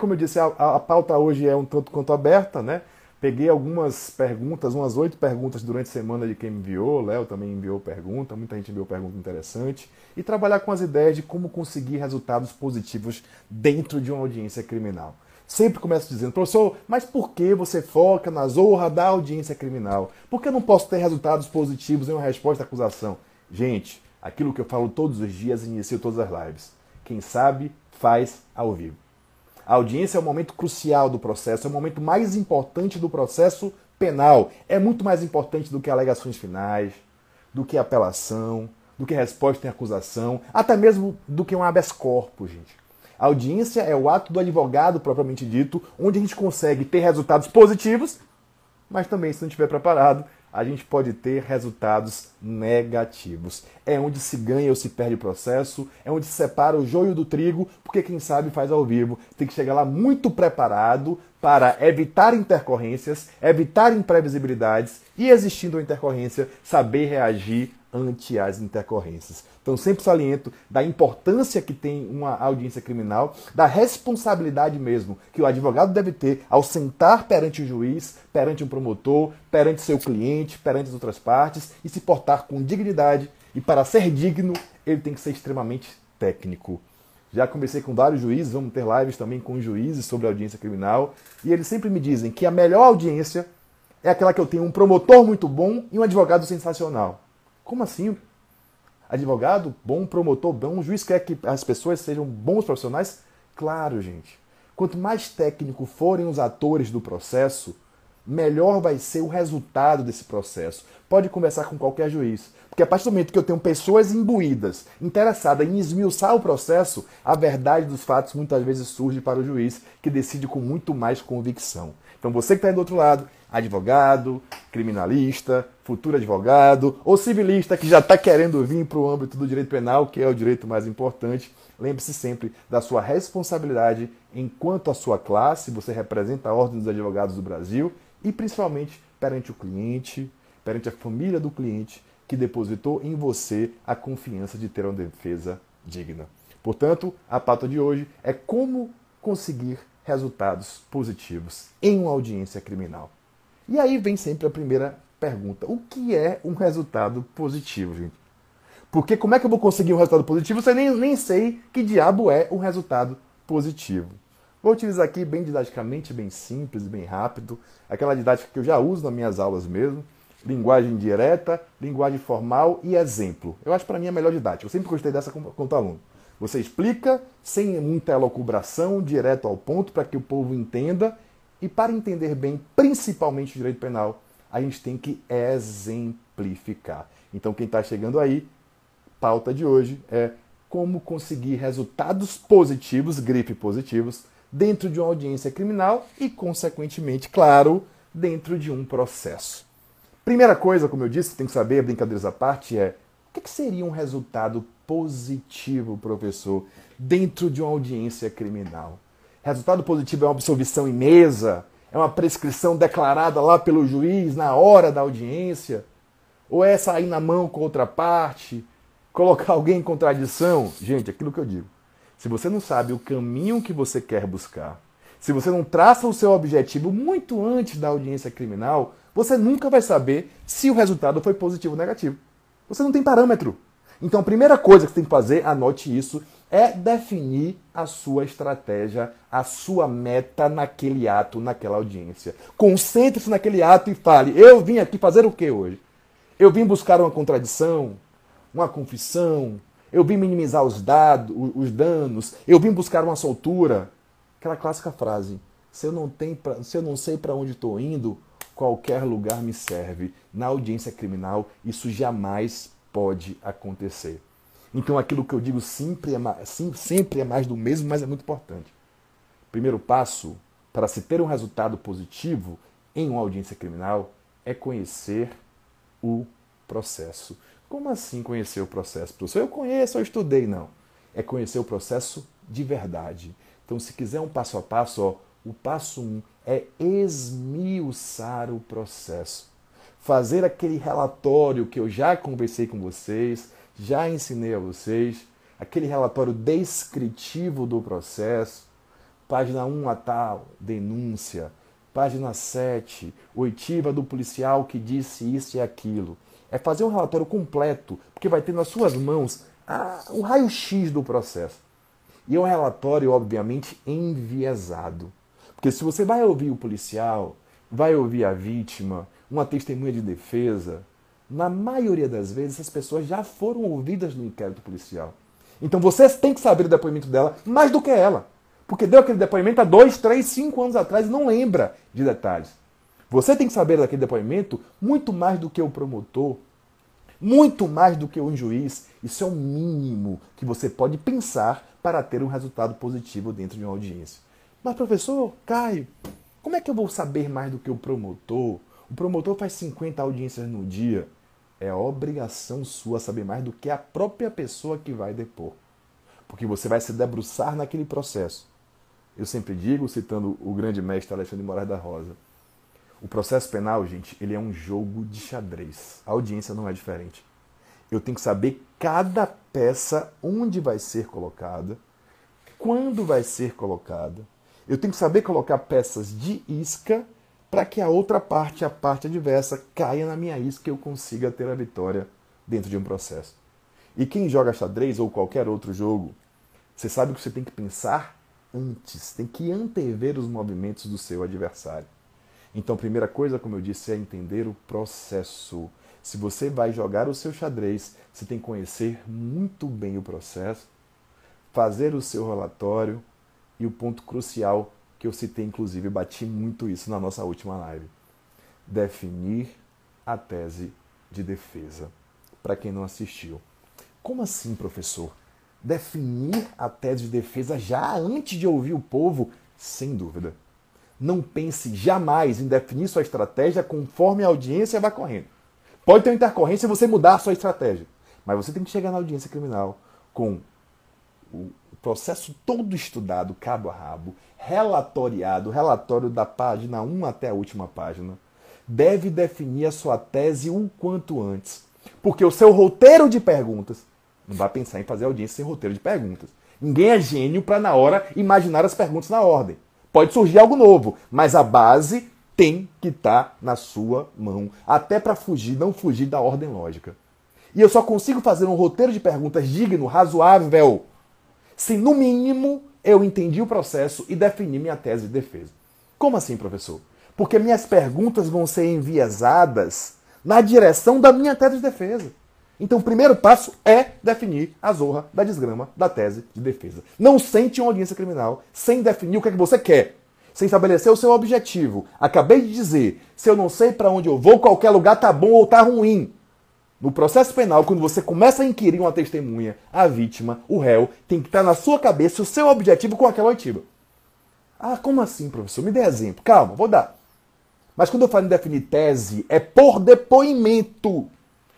como eu disse, a, a, pauta hoje é um tanto quanto aberta, né? Peguei algumas perguntas, umas oito perguntas durante a semana de quem enviou. Léo também enviou pergunta, muita gente enviou pergunta interessante. E trabalhar com as ideias de como conseguir resultados positivos dentro de uma audiência criminal. Sempre começo dizendo, professor, mas por que você foca na zorra da audiência criminal? Por que eu não posso ter resultados positivos em uma resposta à acusação? Gente, aquilo que eu falo todos os dias, inicio todas as lives. Quem sabe, faz ao vivo. A audiência é o momento crucial do processo, é o momento mais importante do processo penal. É muito mais importante do que alegações finais, do que apelação, do que resposta em acusação, até mesmo do que um habeas corpus, gente. A audiência é o ato do advogado propriamente dito, onde a gente consegue ter resultados positivos, mas também, se não estiver preparado, a gente pode ter resultados negativos. É onde se ganha ou se perde o processo, é onde se separa o joio do trigo, porque quem sabe faz ao vivo. Tem que chegar lá muito preparado para evitar intercorrências, evitar imprevisibilidades e, existindo a intercorrência, saber reagir ante as intercorrências. Então, sempre saliento da importância que tem uma audiência criminal, da responsabilidade mesmo que o advogado deve ter ao sentar perante o juiz, perante um promotor, perante seu cliente, perante as outras partes e se portar com dignidade. E para ser digno, ele tem que ser extremamente técnico. Já conversei com vários juízes, vamos ter lives também com juízes sobre audiência criminal, e eles sempre me dizem que a melhor audiência é aquela que eu tenho um promotor muito bom e um advogado sensacional. Como assim? Advogado bom, promotor bom, juiz quer que as pessoas sejam bons profissionais? Claro, gente. Quanto mais técnico forem os atores do processo, melhor vai ser o resultado desse processo. Pode conversar com qualquer juiz. Porque a partir do momento que eu tenho pessoas imbuídas, interessadas em esmiuçar o processo, a verdade dos fatos muitas vezes surge para o juiz, que decide com muito mais convicção. Então você que está aí do outro lado, advogado, criminalista, futuro advogado ou civilista que já está querendo vir para o âmbito do direito penal, que é o direito mais importante, lembre-se sempre da sua responsabilidade enquanto a sua classe, você representa a Ordem dos Advogados do Brasil e principalmente perante o cliente, perante a família do cliente que depositou em você a confiança de ter uma defesa digna. Portanto, a pauta de hoje é como conseguir resultados positivos em uma audiência criminal. E aí vem sempre a primeira pergunta: o que é um resultado positivo, gente? Porque como é que eu vou conseguir um resultado positivo se eu nem, nem sei que diabo é um resultado positivo? Vou utilizar aqui bem didaticamente, bem simples, bem rápido, aquela didática que eu já uso nas minhas aulas mesmo. Linguagem direta, linguagem formal e exemplo. Eu acho para mim a melhor didática. Eu sempre gostei dessa com, com o aluno. Você explica sem muita elocubração, direto ao ponto, para que o povo entenda e para entender bem, principalmente o direito penal, a gente tem que exemplificar. Então, quem está chegando aí, pauta de hoje é como conseguir resultados positivos, gripe positivos, dentro de uma audiência criminal e, consequentemente, claro, dentro de um processo. Primeira coisa, como eu disse, tem que saber, brincadeiras à parte, é o que seria um resultado positivo, professor, dentro de uma audiência criminal? Resultado positivo é uma absolvição em mesa? É uma prescrição declarada lá pelo juiz na hora da audiência? Ou é sair na mão com outra parte? Colocar alguém em contradição? Gente, aquilo que eu digo. Se você não sabe o caminho que você quer buscar, se você não traça o seu objetivo muito antes da audiência criminal, você nunca vai saber se o resultado foi positivo ou negativo. Você não tem parâmetro. Então a primeira coisa que você tem que fazer, anote isso, é definir a sua estratégia, a sua meta naquele ato, naquela audiência. Concentre-se naquele ato e fale: eu vim aqui fazer o que hoje? Eu vim buscar uma contradição, uma confissão, eu vim minimizar os, dados, os danos, eu vim buscar uma soltura. Aquela clássica frase: se eu não, tenho pra, se eu não sei para onde estou indo, qualquer lugar me serve. Na audiência criminal, isso jamais pode acontecer. Então aquilo que eu digo sempre é, mais, sempre é mais do mesmo, mas é muito importante. Primeiro passo para se ter um resultado positivo em uma audiência criminal é conhecer o processo. Como assim conhecer o processo, professor? Eu conheço, eu estudei, não. É conhecer o processo de verdade. Então, se quiser um passo a passo, ó, o passo um é esmiuçar o processo. Fazer aquele relatório que eu já conversei com vocês, já ensinei a vocês, aquele relatório descritivo do processo, página 1 a tal, denúncia, página 7, oitiva do policial que disse isso e aquilo. É fazer um relatório completo, porque vai ter nas suas mãos ah, o raio-x do processo. E é um relatório, obviamente, enviesado. Porque se você vai ouvir o policial, vai ouvir a vítima, uma testemunha de defesa, na maioria das vezes essas pessoas já foram ouvidas no inquérito policial. Então você tem que saber o depoimento dela mais do que ela. Porque deu aquele depoimento há dois, três, cinco anos atrás e não lembra de detalhes. Você tem que saber daquele depoimento muito mais do que o promotor, muito mais do que um juiz. Isso é o mínimo que você pode pensar para ter um resultado positivo dentro de uma audiência. Mas, professor, Caio, como é que eu vou saber mais do que o promotor? O promotor faz 50 audiências no dia. É obrigação sua saber mais do que a própria pessoa que vai depor. Porque você vai se debruçar naquele processo. Eu sempre digo, citando o grande mestre Alexandre Moraes da Rosa, o processo penal, gente, ele é um jogo de xadrez. A audiência não é diferente. Eu tenho que saber cada peça onde vai ser colocada, quando vai ser colocada. Eu tenho que saber colocar peças de isca para que a outra parte, a parte adversa, caia na minha isca e eu consiga ter a vitória dentro de um processo. E quem joga xadrez ou qualquer outro jogo, você sabe que você tem que pensar antes, tem que antever os movimentos do seu adversário. Então, primeira coisa, como eu disse, é entender o processo. Se você vai jogar o seu xadrez, você tem que conhecer muito bem o processo, fazer o seu relatório e o ponto crucial que eu citei, inclusive, bati muito isso na nossa última live: definir a tese de defesa. Para quem não assistiu. Como assim, professor? Definir a tese de defesa já antes de ouvir o povo? Sem dúvida. Não pense jamais em definir sua estratégia conforme a audiência vai correndo. Pode ter uma intercorrência e você mudar a sua estratégia. Mas você tem que chegar na audiência criminal com o processo todo estudado, cabo a rabo, relatoriado, relatório da página 1 até a última página. Deve definir a sua tese o quanto antes. Porque o seu roteiro de perguntas, não vai pensar em fazer audiência sem roteiro de perguntas. Ninguém é gênio para, na hora, imaginar as perguntas na ordem. Pode surgir algo novo, mas a base tem que estar tá na sua mão, até para fugir, não fugir da ordem lógica. E eu só consigo fazer um roteiro de perguntas digno, razoável, se no mínimo eu entendi o processo e defini minha tese de defesa. Como assim, professor? Porque minhas perguntas vão ser enviesadas na direção da minha tese de defesa. Então, o primeiro passo é definir a zorra da desgrama da tese de defesa. Não sente uma audiência criminal sem definir o que é que você quer, sem estabelecer o seu objetivo. Acabei de dizer, se eu não sei para onde eu vou, qualquer lugar tá bom ou tá ruim. No processo penal, quando você começa a inquirir uma testemunha, a vítima, o réu, tem que estar na sua cabeça o seu objetivo com aquela oitiva. Ah, como assim, professor? Me dê exemplo. Calma, vou dar. Mas quando eu falo em definir tese, é por depoimento.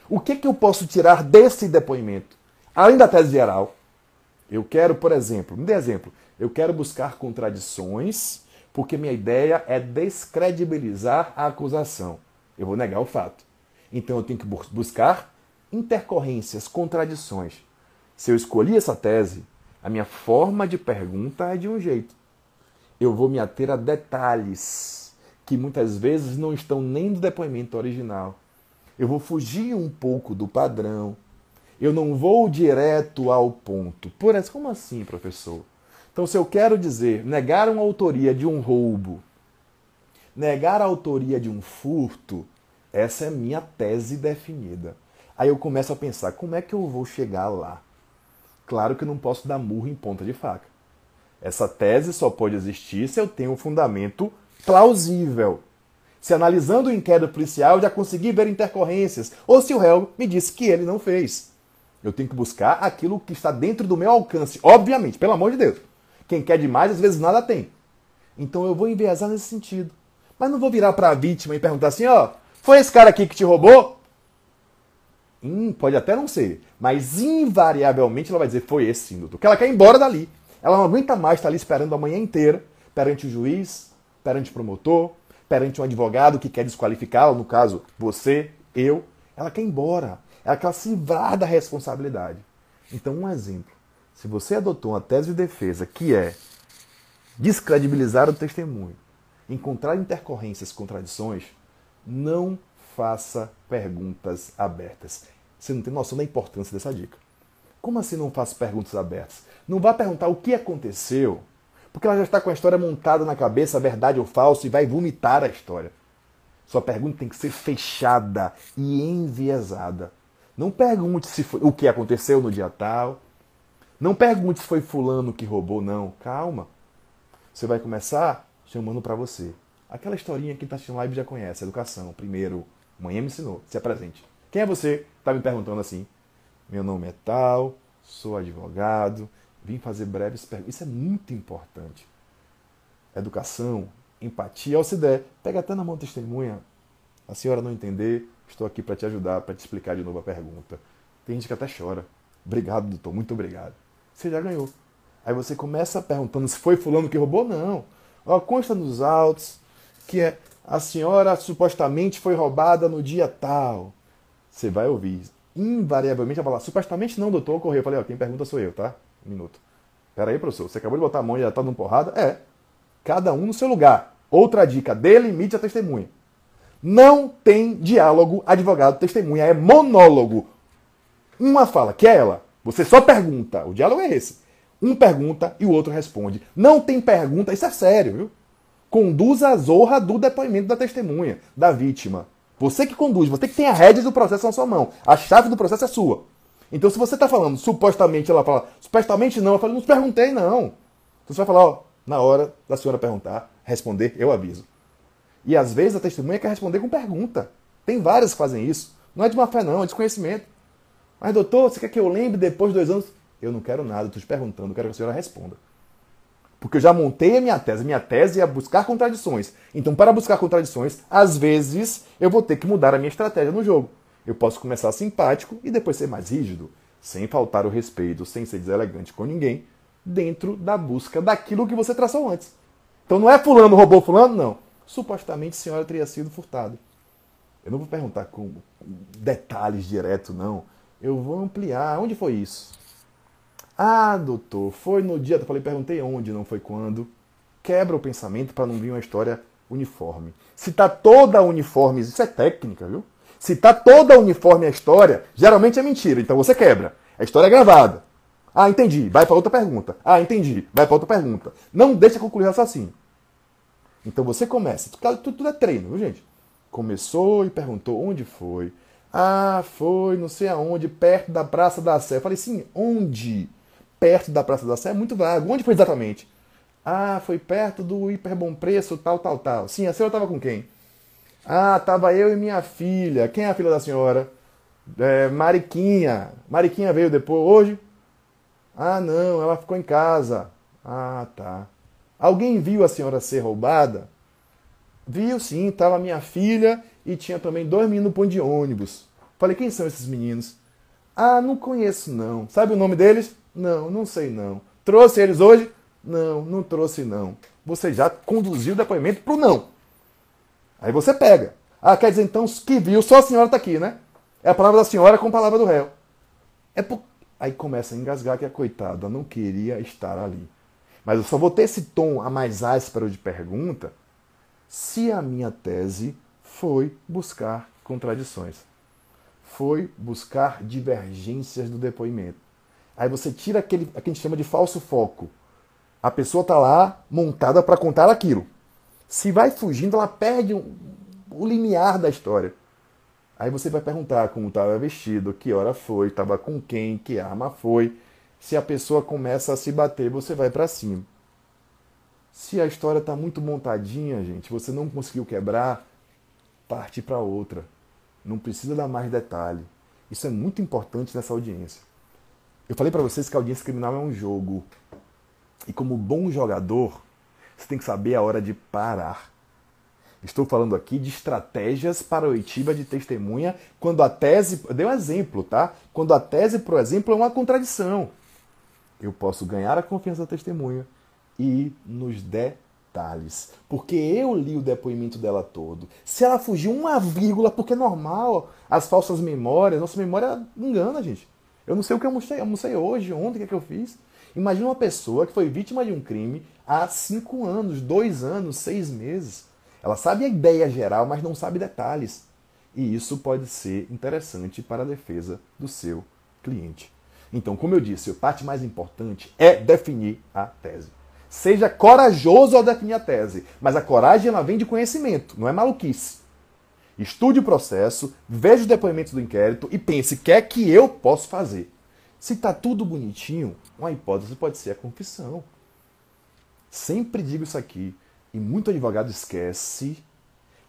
O que, que eu posso tirar desse depoimento? Além da tese geral, eu quero, por exemplo, me dê exemplo, eu quero buscar contradições, porque minha ideia é descredibilizar a acusação. Eu vou negar o fato. Então eu tenho que buscar intercorrências, contradições. Se eu escolhi essa tese, a minha forma de pergunta é de um jeito. Eu vou me ater a detalhes que muitas vezes não estão nem no depoimento original. Eu vou fugir um pouco do padrão. Eu não vou direto ao ponto. Por isso, como assim, professor? Então, se eu quero dizer negar uma autoria de um roubo, negar a autoria de um furto, essa é minha tese definida. Aí eu começo a pensar, como é que eu vou chegar lá? Claro que eu não posso dar murro em ponta de faca. Essa tese só pode existir se eu tenho um fundamento plausível se analisando o inquérito policial já consegui ver intercorrências, ou se o réu me disse que ele não fez. Eu tenho que buscar aquilo que está dentro do meu alcance, obviamente, pelo amor de Deus. Quem quer demais, às vezes nada tem. Então eu vou enviesar nesse sentido. Mas não vou virar para a vítima e perguntar assim, ó, foi esse cara aqui que te roubou? Hum, pode até não ser, mas invariavelmente ela vai dizer, foi esse sim, doutor. Porque ela quer ir embora dali. Ela não aguenta mais estar ali esperando a manhã inteira, perante o juiz, perante o promotor, perante um advogado que quer desqualificá-la, no caso, você, eu, ela quer ir embora. Ela quer se livrar da responsabilidade. Então, um exemplo. Se você adotou uma tese de defesa que é descredibilizar o testemunho, encontrar intercorrências, contradições, não faça perguntas abertas. Você não tem noção da importância dessa dica. Como assim não faço perguntas abertas? Não vá perguntar o que aconteceu, porque ela já está com a história montada na cabeça, verdade ou falso, e vai vomitar a história. Sua pergunta tem que ser fechada e enviesada. Não pergunte se foi, o que aconteceu no dia tal. Não pergunte se foi fulano que roubou, não. Calma. Você vai começar chamando para você. Aquela historinha que está assistindo live já conhece. Educação. Primeiro, manhã me ensinou. Se apresente. Quem é você? Está me perguntando assim. Meu nome é tal, sou advogado, vim fazer breves perguntas. Isso é muito importante. Educação, empatia. Ou se der, pega até na mão testemunha. A senhora não entender, estou aqui para te ajudar, para te explicar de novo a pergunta. Tem gente que até chora. Obrigado, doutor, muito obrigado você já ganhou. Aí você começa perguntando se foi fulano que roubou? Não. Ó, consta nos autos que é, a senhora supostamente foi roubada no dia tal. Você vai ouvir. Invariavelmente vai falar, supostamente não, doutor, ocorreu. Eu falei, ó, quem pergunta sou eu, tá? Um minuto. Pera aí, professor, você acabou de botar a mão e já tá dando porrada? É. Cada um no seu lugar. Outra dica, delimite a testemunha. Não tem diálogo advogado-testemunha, é monólogo. Uma fala, que é ela. Você só pergunta. O diálogo é esse. Um pergunta e o outro responde. Não tem pergunta, isso é sério, viu? Conduz a zorra do depoimento da testemunha, da vítima. Você que conduz, você que tem a rédea do processo na sua mão. A chave do processo é sua. Então, se você está falando, supostamente, ela fala, supostamente não, eu falo, não perguntei, não. Então, você vai falar, ó, na hora da senhora perguntar, responder, eu aviso. E às vezes a testemunha quer responder com pergunta. Tem várias que fazem isso. Não é de má fé, não, é desconhecimento. Mas, doutor, você quer que eu lembre depois de dois anos? Eu não quero nada, estou te perguntando, quero que a senhora responda. Porque eu já montei a minha tese. Minha tese é buscar contradições. Então, para buscar contradições, às vezes eu vou ter que mudar a minha estratégia no jogo. Eu posso começar simpático e depois ser mais rígido, sem faltar o respeito, sem ser deselegante com ninguém, dentro da busca daquilo que você traçou antes. Então não é fulano roubou fulano, não. Supostamente a senhora teria sido furtada. Eu não vou perguntar com detalhes direto, não. Eu vou ampliar. Onde foi isso? Ah, doutor, foi no dia. Eu falei, perguntei onde, não foi quando. Quebra o pensamento para não vir uma história uniforme. Se tá toda uniforme, isso é técnica, viu? Se tá toda uniforme a história, geralmente é mentira. Então você quebra. A história é gravada. Ah, entendi. Vai para outra pergunta. Ah, entendi. Vai para outra pergunta. Não deixa concluir raciocínio. Então você começa. Tudo, tudo é treino, viu, gente? Começou e perguntou onde foi, ah, foi não sei aonde, perto da Praça da Sé. Eu falei, sim, onde? Perto da Praça da Sé é muito vago. Onde foi exatamente? Ah, foi perto do Hiper Bom Preço, tal, tal, tal. Sim, a senhora estava com quem? Ah, estava eu e minha filha. Quem é a filha da senhora? É, Mariquinha. Mariquinha veio depois hoje? Ah, não, ela ficou em casa. Ah, tá. Alguém viu a senhora ser roubada? Viu sim, estava minha filha e tinha também dois meninos no ponto de ônibus. Falei, quem são esses meninos? Ah, não conheço não. Sabe o nome deles? Não, não sei não. Trouxe eles hoje? Não, não trouxe não. Você já conduziu o depoimento pro não. Aí você pega. Ah, quer dizer então que viu, só a senhora está aqui, né? É a palavra da senhora com a palavra do réu. É por... Aí começa a engasgar que a coitada não queria estar ali. Mas eu só vou ter esse tom a mais áspero de pergunta se a minha tese foi buscar contradições. Foi buscar divergências do depoimento. Aí você tira aquele, que a gente chama de falso foco. A pessoa está lá montada para contar aquilo. Se vai fugindo, ela perde um, o limiar da história. Aí você vai perguntar como estava vestido, que hora foi, estava com quem, que arma foi. Se a pessoa começa a se bater, você vai para cima. Se a história está muito montadinha, gente, você não conseguiu quebrar, parte para outra. Não precisa dar mais detalhe. Isso é muito importante nessa audiência. Eu falei para vocês que a audiência criminal é um jogo. E como bom jogador, você tem que saber a hora de parar. Estou falando aqui de estratégias para oitiva de testemunha quando a tese. Eu dei um exemplo, tá? Quando a tese, por exemplo, é uma contradição. Eu posso ganhar a confiança da testemunha e nos der detalhes, porque eu li o depoimento dela todo. Se ela fugiu uma vírgula, porque é normal, as falsas memórias, nossa memória engana, gente. Eu não sei o que eu almocei, almocei hoje, ontem, o que, é que eu fiz. Imagina uma pessoa que foi vítima de um crime há cinco anos, dois anos, seis meses. Ela sabe a ideia geral, mas não sabe detalhes. E isso pode ser interessante para a defesa do seu cliente. Então, como eu disse, a parte mais importante é definir a tese. Seja corajoso ao definir a tese, mas a coragem ela vem de conhecimento, não é maluquice. Estude o processo, veja os depoimentos do inquérito e pense: o que é que eu posso fazer? Se está tudo bonitinho, uma hipótese pode ser a confissão. Sempre digo isso aqui, e muito advogado esquece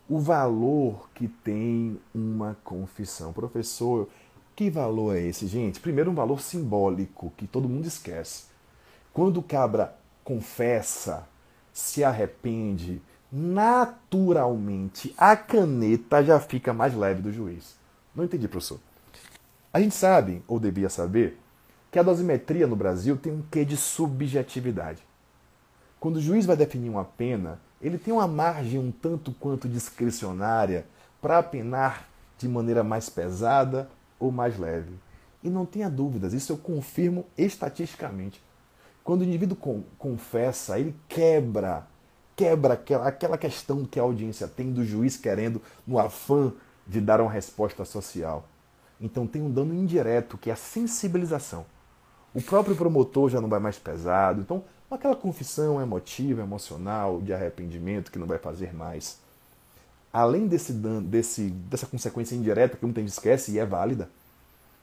o valor que tem uma confissão. Professor, que valor é esse, gente? Primeiro, um valor simbólico que todo mundo esquece. Quando o cabra confessa, se arrepende, naturalmente a caneta já fica mais leve do juiz. Não entendi, professor. A gente sabe, ou devia saber, que a dosimetria no Brasil tem um quê de subjetividade. Quando o juiz vai definir uma pena, ele tem uma margem um tanto quanto discricionária para apenar de maneira mais pesada ou mais leve. E não tenha dúvidas, isso eu confirmo estatisticamente. Quando o indivíduo confessa, ele quebra, quebra aquela, aquela questão que a audiência tem do juiz querendo, no afã de dar uma resposta social. Então tem um dano indireto, que é a sensibilização. O próprio promotor já não vai mais pesado. Então, aquela confissão emotiva, emocional, de arrependimento que não vai fazer mais. Além desse, desse, dessa consequência indireta que muita gente esquece e é válida,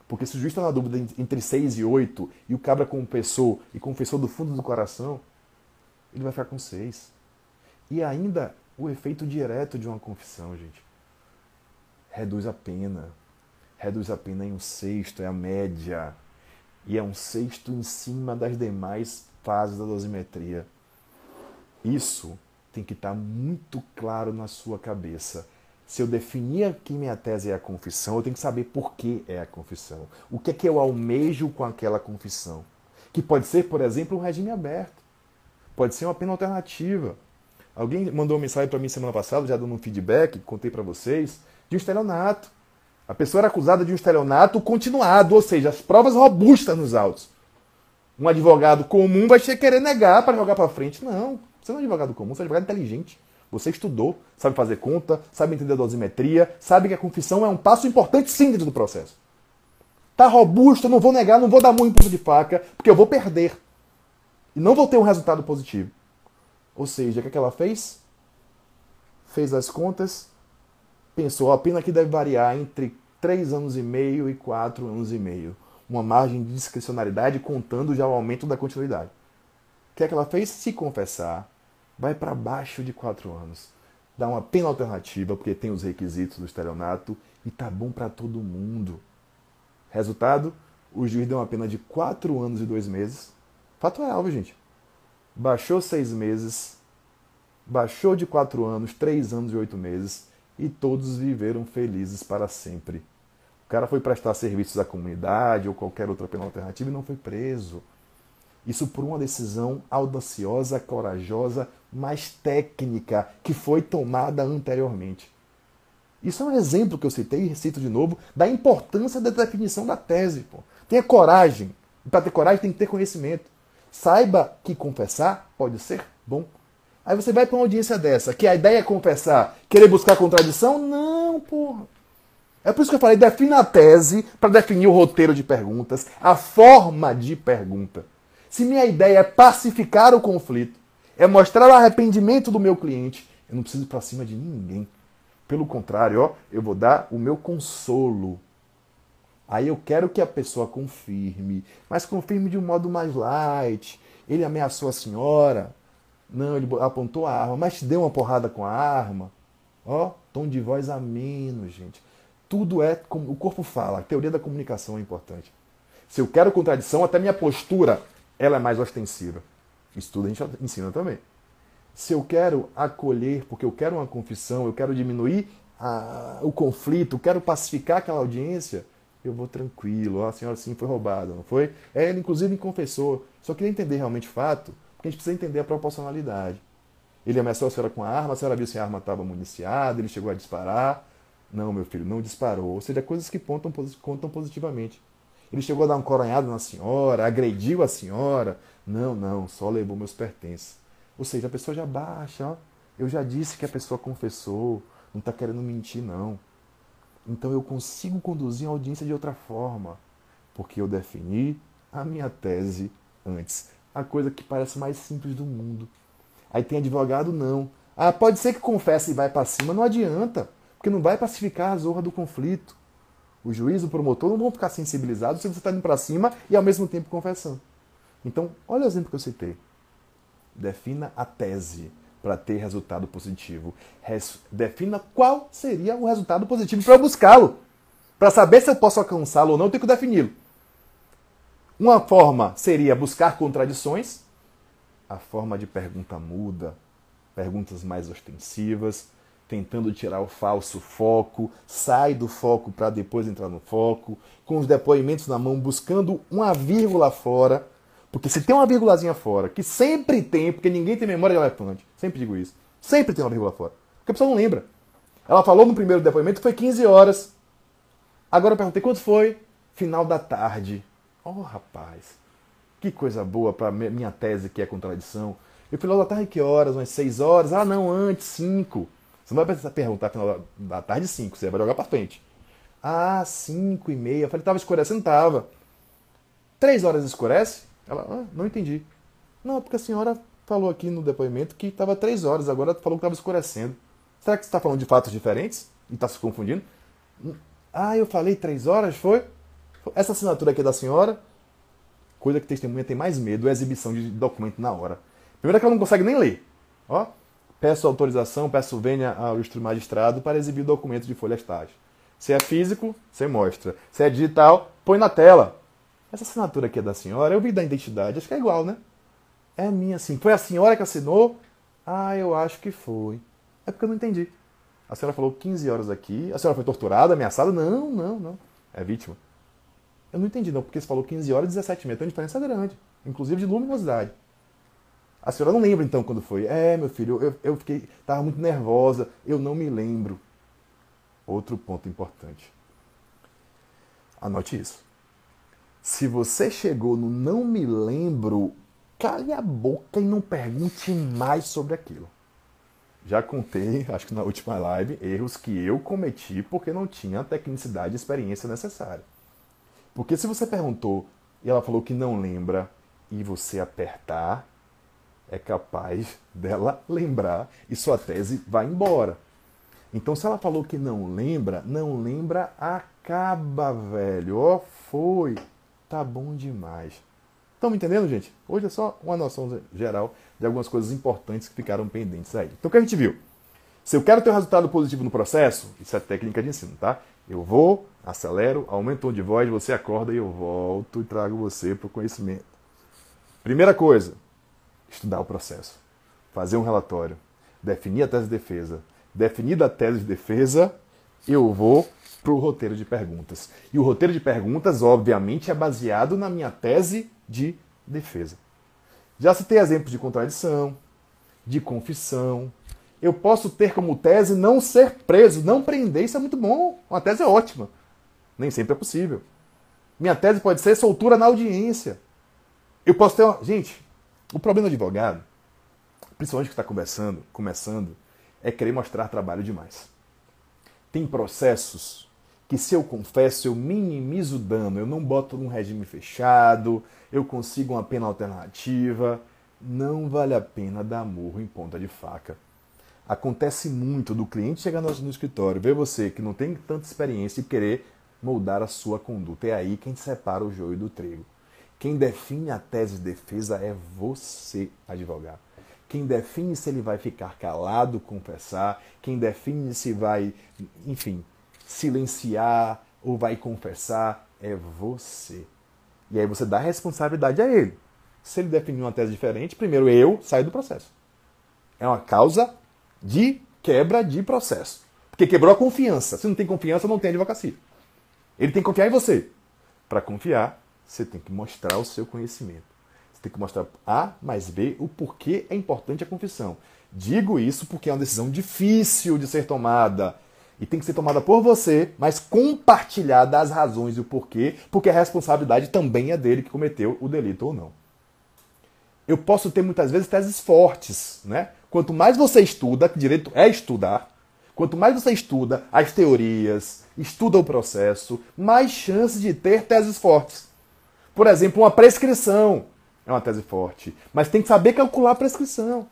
porque se o juiz está na dúvida entre 6 e 8 e o cabra confessou e confessou do fundo do coração, ele vai ficar com 6. E ainda o efeito direto de uma confissão, gente. Reduz a pena. Reduz a pena em um sexto, é a média. E é um sexto em cima das demais fases da dosimetria. Isso tem que estar muito claro na sua cabeça. Se eu definir que minha tese é a confissão, eu tenho que saber por que é a confissão. O que é que eu almejo com aquela confissão? Que pode ser, por exemplo, um regime aberto. Pode ser uma pena alternativa. Alguém mandou uma mensagem para mim semana passada, já dando um feedback, contei para vocês, de um estelionato. A pessoa era acusada de um estelionato continuado, ou seja, as provas robustas nos autos. Um advogado comum vai querer negar para jogar para frente. Não, você não é advogado comum, você é advogado inteligente. Você estudou, sabe fazer conta, sabe entender a dosimetria, sabe que a confissão é um passo importante sim dentro do processo. Tá robusto, não vou negar, não vou dar muito de faca, porque eu vou perder. E não vou ter um resultado positivo. Ou seja, o que, é que ela fez? Fez as contas, pensou, a pena que deve variar entre 3 anos e meio e 4 anos e meio. Uma margem de discricionalidade contando já o aumento da continuidade. O que é que ela fez? Se confessar, vai para baixo de quatro anos. Dá uma pena alternativa, porque tem os requisitos do estelionato e tá bom para todo mundo. Resultado? O juiz deu uma pena de quatro anos e dois meses. Fato real, gente. Baixou seis meses, baixou de quatro anos, três anos e oito meses, e todos viveram felizes para sempre. O cara foi prestar serviços à comunidade ou qualquer outra pena alternativa e não foi preso. Isso por uma decisão audaciosa, corajosa, mais técnica que foi tomada anteriormente. Isso é um exemplo que eu citei e cito de novo da importância da definição da tese. Pô. Tenha coragem. Para ter coragem tem que ter conhecimento. Saiba que confessar pode ser bom. Aí você vai para uma audiência dessa, que a ideia é confessar, querer buscar contradição? Não, porra. É por isso que eu falei, defina a tese para definir o roteiro de perguntas, a forma de pergunta. Se minha ideia é pacificar o conflito, é mostrar o arrependimento do meu cliente, eu não preciso ir para cima de ninguém. Pelo contrário, ó, eu vou dar o meu consolo. Aí eu quero que a pessoa confirme, mas confirme de um modo mais light. Ele ameaçou a senhora. Não, ele apontou a arma, mas te deu uma porrada com a arma. Ó, tom de voz ameno, gente. Tudo é como o corpo fala. A teoria da comunicação é importante. Se eu quero contradição, até minha postura ela é mais ostensiva. Isso tudo a gente ensina também. Se eu quero acolher, porque eu quero uma confissão, eu quero diminuir a, o conflito, quero pacificar aquela audiência, eu vou tranquilo. a senhora sim foi roubada, não foi? É, ele inclusive confessou. Só queria entender realmente o fato, porque a gente precisa entender a proporcionalidade. Ele ameaçou a senhora com a arma, a senhora viu se a arma estava municiada, ele chegou a disparar. Não, meu filho, não disparou. Ou seja, coisas que contam, contam positivamente. Ele chegou a dar um coronhado na senhora, agrediu a senhora. Não, não, só levou meus pertences. Ou seja, a pessoa já baixa, ó. Eu já disse que a pessoa confessou, não está querendo mentir, não. Então eu consigo conduzir a audiência de outra forma, porque eu defini a minha tese antes. A coisa que parece mais simples do mundo. Aí tem advogado, não. Ah, pode ser que confesse e vai para cima, não adianta, porque não vai pacificar a zorra do conflito. O juiz, o promotor não vão ficar sensibilizados se você está indo para cima e ao mesmo tempo confessando. Então, olha o exemplo que eu citei. Defina a tese para ter resultado positivo. Res defina qual seria o resultado positivo para buscá-lo. Para saber se eu posso alcançá-lo ou não, eu tenho que defini-lo. Uma forma seria buscar contradições. A forma de pergunta muda, perguntas mais ostensivas, tentando tirar o falso foco, sai do foco para depois entrar no foco, com os depoimentos na mão, buscando uma vírgula fora. Porque se tem uma vírgulazinha fora, que sempre tem, porque ninguém tem memória de elefante, sempre digo isso, sempre tem uma vírgula fora. Porque a pessoa não lembra. Ela falou no primeiro depoimento que foi 15 horas. Agora eu perguntei quanto foi? Final da tarde. Oh, rapaz, que coisa boa para minha tese que é contradição. E o final da tarde que horas? Umas 6 horas? Ah, não, antes, 5. Você não vai precisar perguntar final da tarde 5, você vai jogar para frente. Ah, 5 e meia. Eu falei, tava escurecendo? Tava. 3 horas escurece? Ela, ah, não entendi. Não, porque a senhora falou aqui no depoimento que estava 3 horas, agora falou que estava escurecendo. Será que você está falando de fatos diferentes? E está se confundindo? Ah, eu falei 3 horas, foi? Essa assinatura aqui é da senhora, coisa que testemunha tem mais medo, é a exibição de documento na hora. Primeiro é que ela não consegue nem ler. Ó, Peço autorização, peço venha ao ilustre magistrado para exibir o documento de folhastagem. Se é físico, você mostra. Se é digital, põe na tela. Essa assinatura aqui é da senhora, eu vi da identidade, acho que é igual, né? É minha sim. Foi a senhora que assinou? Ah, eu acho que foi. É porque eu não entendi. A senhora falou 15 horas aqui. A senhora foi torturada, ameaçada? Não, não, não. É vítima. Eu não entendi, não, porque você falou 15 horas e 17 metros. Tem uma diferença grande, inclusive de luminosidade. A senhora não lembra então quando foi? É, meu filho, eu, eu fiquei, estava muito nervosa, eu não me lembro. Outro ponto importante. Anote isso. Se você chegou no não me lembro, cale a boca e não pergunte mais sobre aquilo. Já contei, acho que na última live, erros que eu cometi porque não tinha a tecnicidade e experiência necessária. Porque se você perguntou e ela falou que não lembra e você apertar, é capaz dela lembrar e sua tese vai embora. Então, se ela falou que não lembra, não lembra, acaba, velho. Ó, oh, foi. Tá bom demais. Estão me entendendo, gente? Hoje é só uma noção geral de algumas coisas importantes que ficaram pendentes aí. Então, o que a gente viu? Se eu quero ter um resultado positivo no processo, isso é técnica de ensino, tá? Eu vou, acelero, aumento o tom de voz, você acorda e eu volto e trago você para o conhecimento. Primeira coisa, estudar o processo, fazer um relatório, definir a tese de defesa. Definida a tese de defesa, eu vou para o roteiro de perguntas. E o roteiro de perguntas, obviamente, é baseado na minha tese de defesa. Já citei exemplos de contradição, de confissão. Eu posso ter como tese não ser preso, não prender, isso é muito bom. Uma tese é ótima. Nem sempre é possível. Minha tese pode ser soltura na audiência. Eu posso ter uma... Gente, o problema do advogado, principalmente que está começando, começando, é querer mostrar trabalho demais. Tem processos que se eu confesso, eu minimizo o dano, eu não boto num regime fechado, eu consigo uma pena alternativa. Não vale a pena dar murro em ponta de faca. Acontece muito do cliente chegar no escritório, ver você que não tem tanta experiência e querer moldar a sua conduta. É aí que a gente separa o joio do trigo. Quem define a tese de defesa é você, advogado. Quem define se ele vai ficar calado, confessar, quem define se vai, enfim, silenciar ou vai confessar é você. E aí você dá responsabilidade a ele. Se ele definir uma tese diferente, primeiro eu saio do processo. É uma causa de quebra de processo. Porque quebrou a confiança. Se não tem confiança, não tem advocacia. Ele tem que confiar em você. Para confiar, você tem que mostrar o seu conhecimento. Você tem que mostrar A mais B o porquê é importante a confissão. Digo isso porque é uma decisão difícil de ser tomada. E tem que ser tomada por você, mas compartilhada as razões e o porquê, porque a responsabilidade também é dele que cometeu o delito ou não. Eu posso ter muitas vezes teses fortes, né? Quanto mais você estuda, que direito é estudar, quanto mais você estuda as teorias, estuda o processo, mais chances de ter teses fortes. Por exemplo, uma prescrição é uma tese forte, mas tem que saber calcular a prescrição.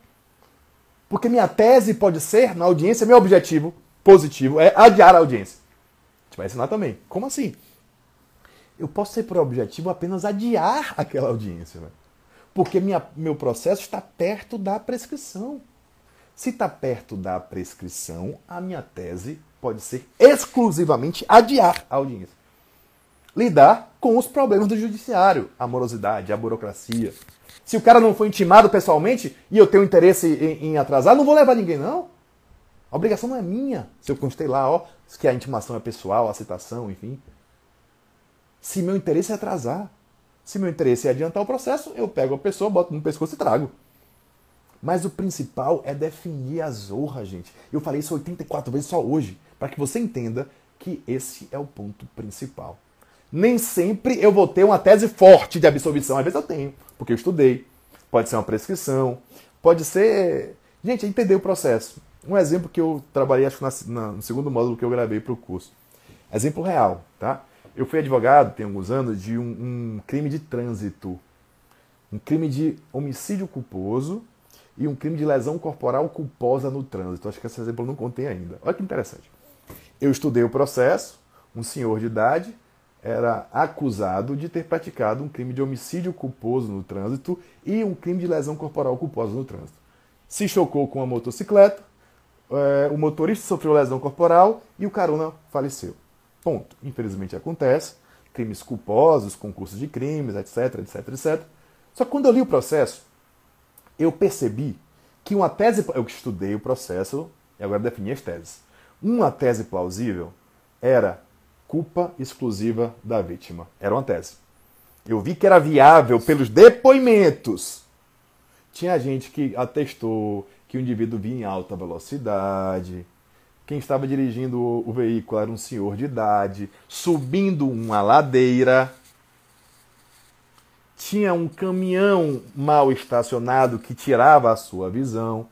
Porque minha tese pode ser, na audiência, meu objetivo positivo é adiar a audiência. A gente vai ensinar também. Como assim? Eu posso ter por objetivo apenas adiar aquela audiência. Né? Porque minha, meu processo está perto da prescrição. Se está perto da prescrição, a minha tese pode ser exclusivamente adiar a audiência. Lidar com os problemas do judiciário, a morosidade, a burocracia, se o cara não foi intimado pessoalmente e eu tenho interesse em, em atrasar, não vou levar ninguém, não. A obrigação não é minha. Se eu constei lá, ó, que a intimação é pessoal, a citação, enfim. Se meu interesse é atrasar, se meu interesse é adiantar o processo, eu pego a pessoa, boto no pescoço e trago. Mas o principal é definir a zorra, gente. Eu falei isso 84 vezes só hoje, para que você entenda que esse é o ponto principal. Nem sempre eu vou ter uma tese forte de absolvição. Às vezes eu tenho, porque eu estudei. Pode ser uma prescrição, pode ser. Gente, entender o processo. Um exemplo que eu trabalhei, acho que na, no segundo módulo que eu gravei para o curso. Exemplo real, tá? Eu fui advogado, tem alguns anos, de um, um crime de trânsito. Um crime de homicídio culposo e um crime de lesão corporal culposa no trânsito. Acho que esse exemplo não contei ainda. Olha que interessante. Eu estudei o processo, um senhor de idade era acusado de ter praticado um crime de homicídio culposo no trânsito e um crime de lesão corporal culposa no trânsito. Se chocou com a motocicleta, o motorista sofreu lesão corporal e o carona faleceu. Ponto. Infelizmente acontece. Crimes culposos, concursos de crimes, etc, etc, etc. Só que quando eu li o processo, eu percebi que uma tese. Eu estudei o processo e agora defini as teses. Uma tese plausível era culpa exclusiva da vítima. Era uma tese. Eu vi que era viável pelos depoimentos. Tinha gente que atestou que o indivíduo vinha em alta velocidade. Quem estava dirigindo o veículo era um senhor de idade, subindo uma ladeira. Tinha um caminhão mal estacionado que tirava a sua visão.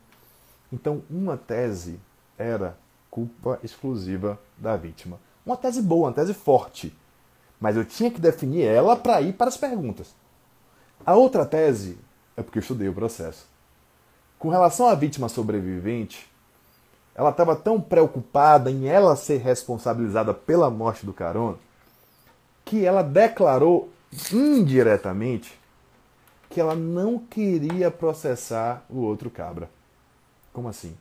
Então, uma tese era culpa exclusiva da vítima. Uma tese boa, uma tese forte. Mas eu tinha que definir ela para ir para as perguntas. A outra tese é porque eu estudei o processo. Com relação à vítima sobrevivente, ela estava tão preocupada em ela ser responsabilizada pela morte do Carona que ela declarou indiretamente que ela não queria processar o outro cabra. Como assim?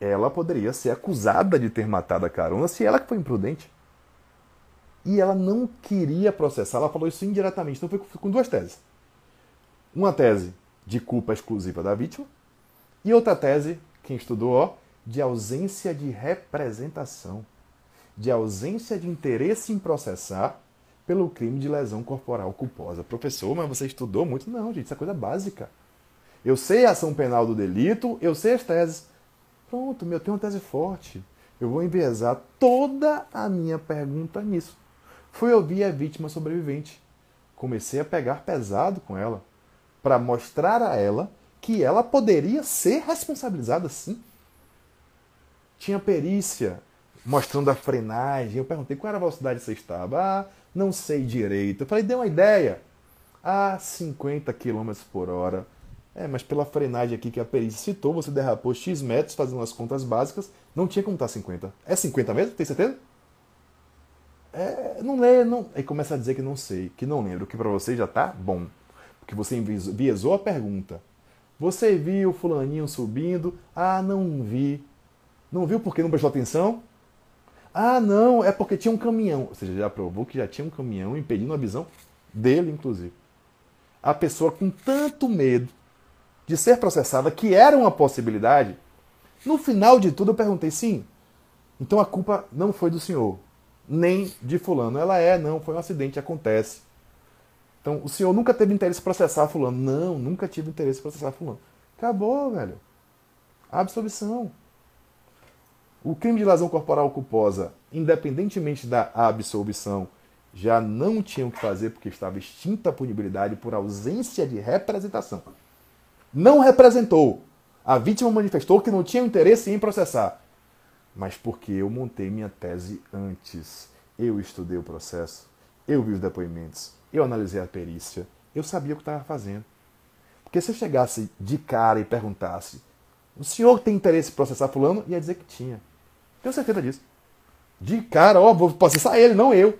ela poderia ser acusada de ter matado a Carona se ela que foi imprudente. E ela não queria processar, ela falou isso indiretamente. Então foi com duas teses. Uma tese de culpa exclusiva da vítima e outra tese, quem estudou, ó, de ausência de representação, de ausência de interesse em processar pelo crime de lesão corporal culposa. Professor, mas você estudou muito? Não, gente, isso é coisa básica. Eu sei a ação penal do delito, eu sei as teses. Pronto, meu, tenho uma tese forte. Eu vou enviesar toda a minha pergunta nisso. Fui ouvir a vítima sobrevivente. Comecei a pegar pesado com ela para mostrar a ela que ela poderia ser responsabilizada sim. Tinha perícia mostrando a frenagem. Eu perguntei qual era a velocidade que você estava. Ah, não sei direito. Eu falei, dê uma ideia. Ah, 50 km por hora. É, mas pela frenagem aqui que a perícia citou, você derrapou X metros fazendo as contas básicas, não tinha como estar 50. É 50 mesmo? Tem certeza? É, não lê, não. Aí começa a dizer que não sei, que não lembro, que para você já tá bom. Porque você enviesou a pergunta. Você viu o fulaninho subindo? Ah, não vi. Não viu porque não prestou atenção? Ah, não, é porque tinha um caminhão. Ou seja, já provou que já tinha um caminhão impedindo a visão dele, inclusive. A pessoa com tanto medo de ser processada, que era uma possibilidade, no final de tudo eu perguntei, sim, então a culpa não foi do senhor, nem de fulano. Ela é, não, foi um acidente, acontece. Então o senhor nunca teve interesse em processar fulano. Não, nunca tive interesse em processar fulano. Acabou, velho. Absolvição. O crime de lesão corporal culposa, independentemente da absolvição, já não tinham que fazer porque estava extinta a punibilidade por ausência de representação. Não representou. A vítima manifestou que não tinha interesse em processar. Mas porque eu montei minha tese antes. Eu estudei o processo, eu vi os depoimentos, eu analisei a perícia, eu sabia o que estava fazendo. Porque se eu chegasse de cara e perguntasse, o senhor tem interesse em processar fulano? Ia dizer que tinha. Tenho certeza disso. De cara, ó, vou processar ele, não eu.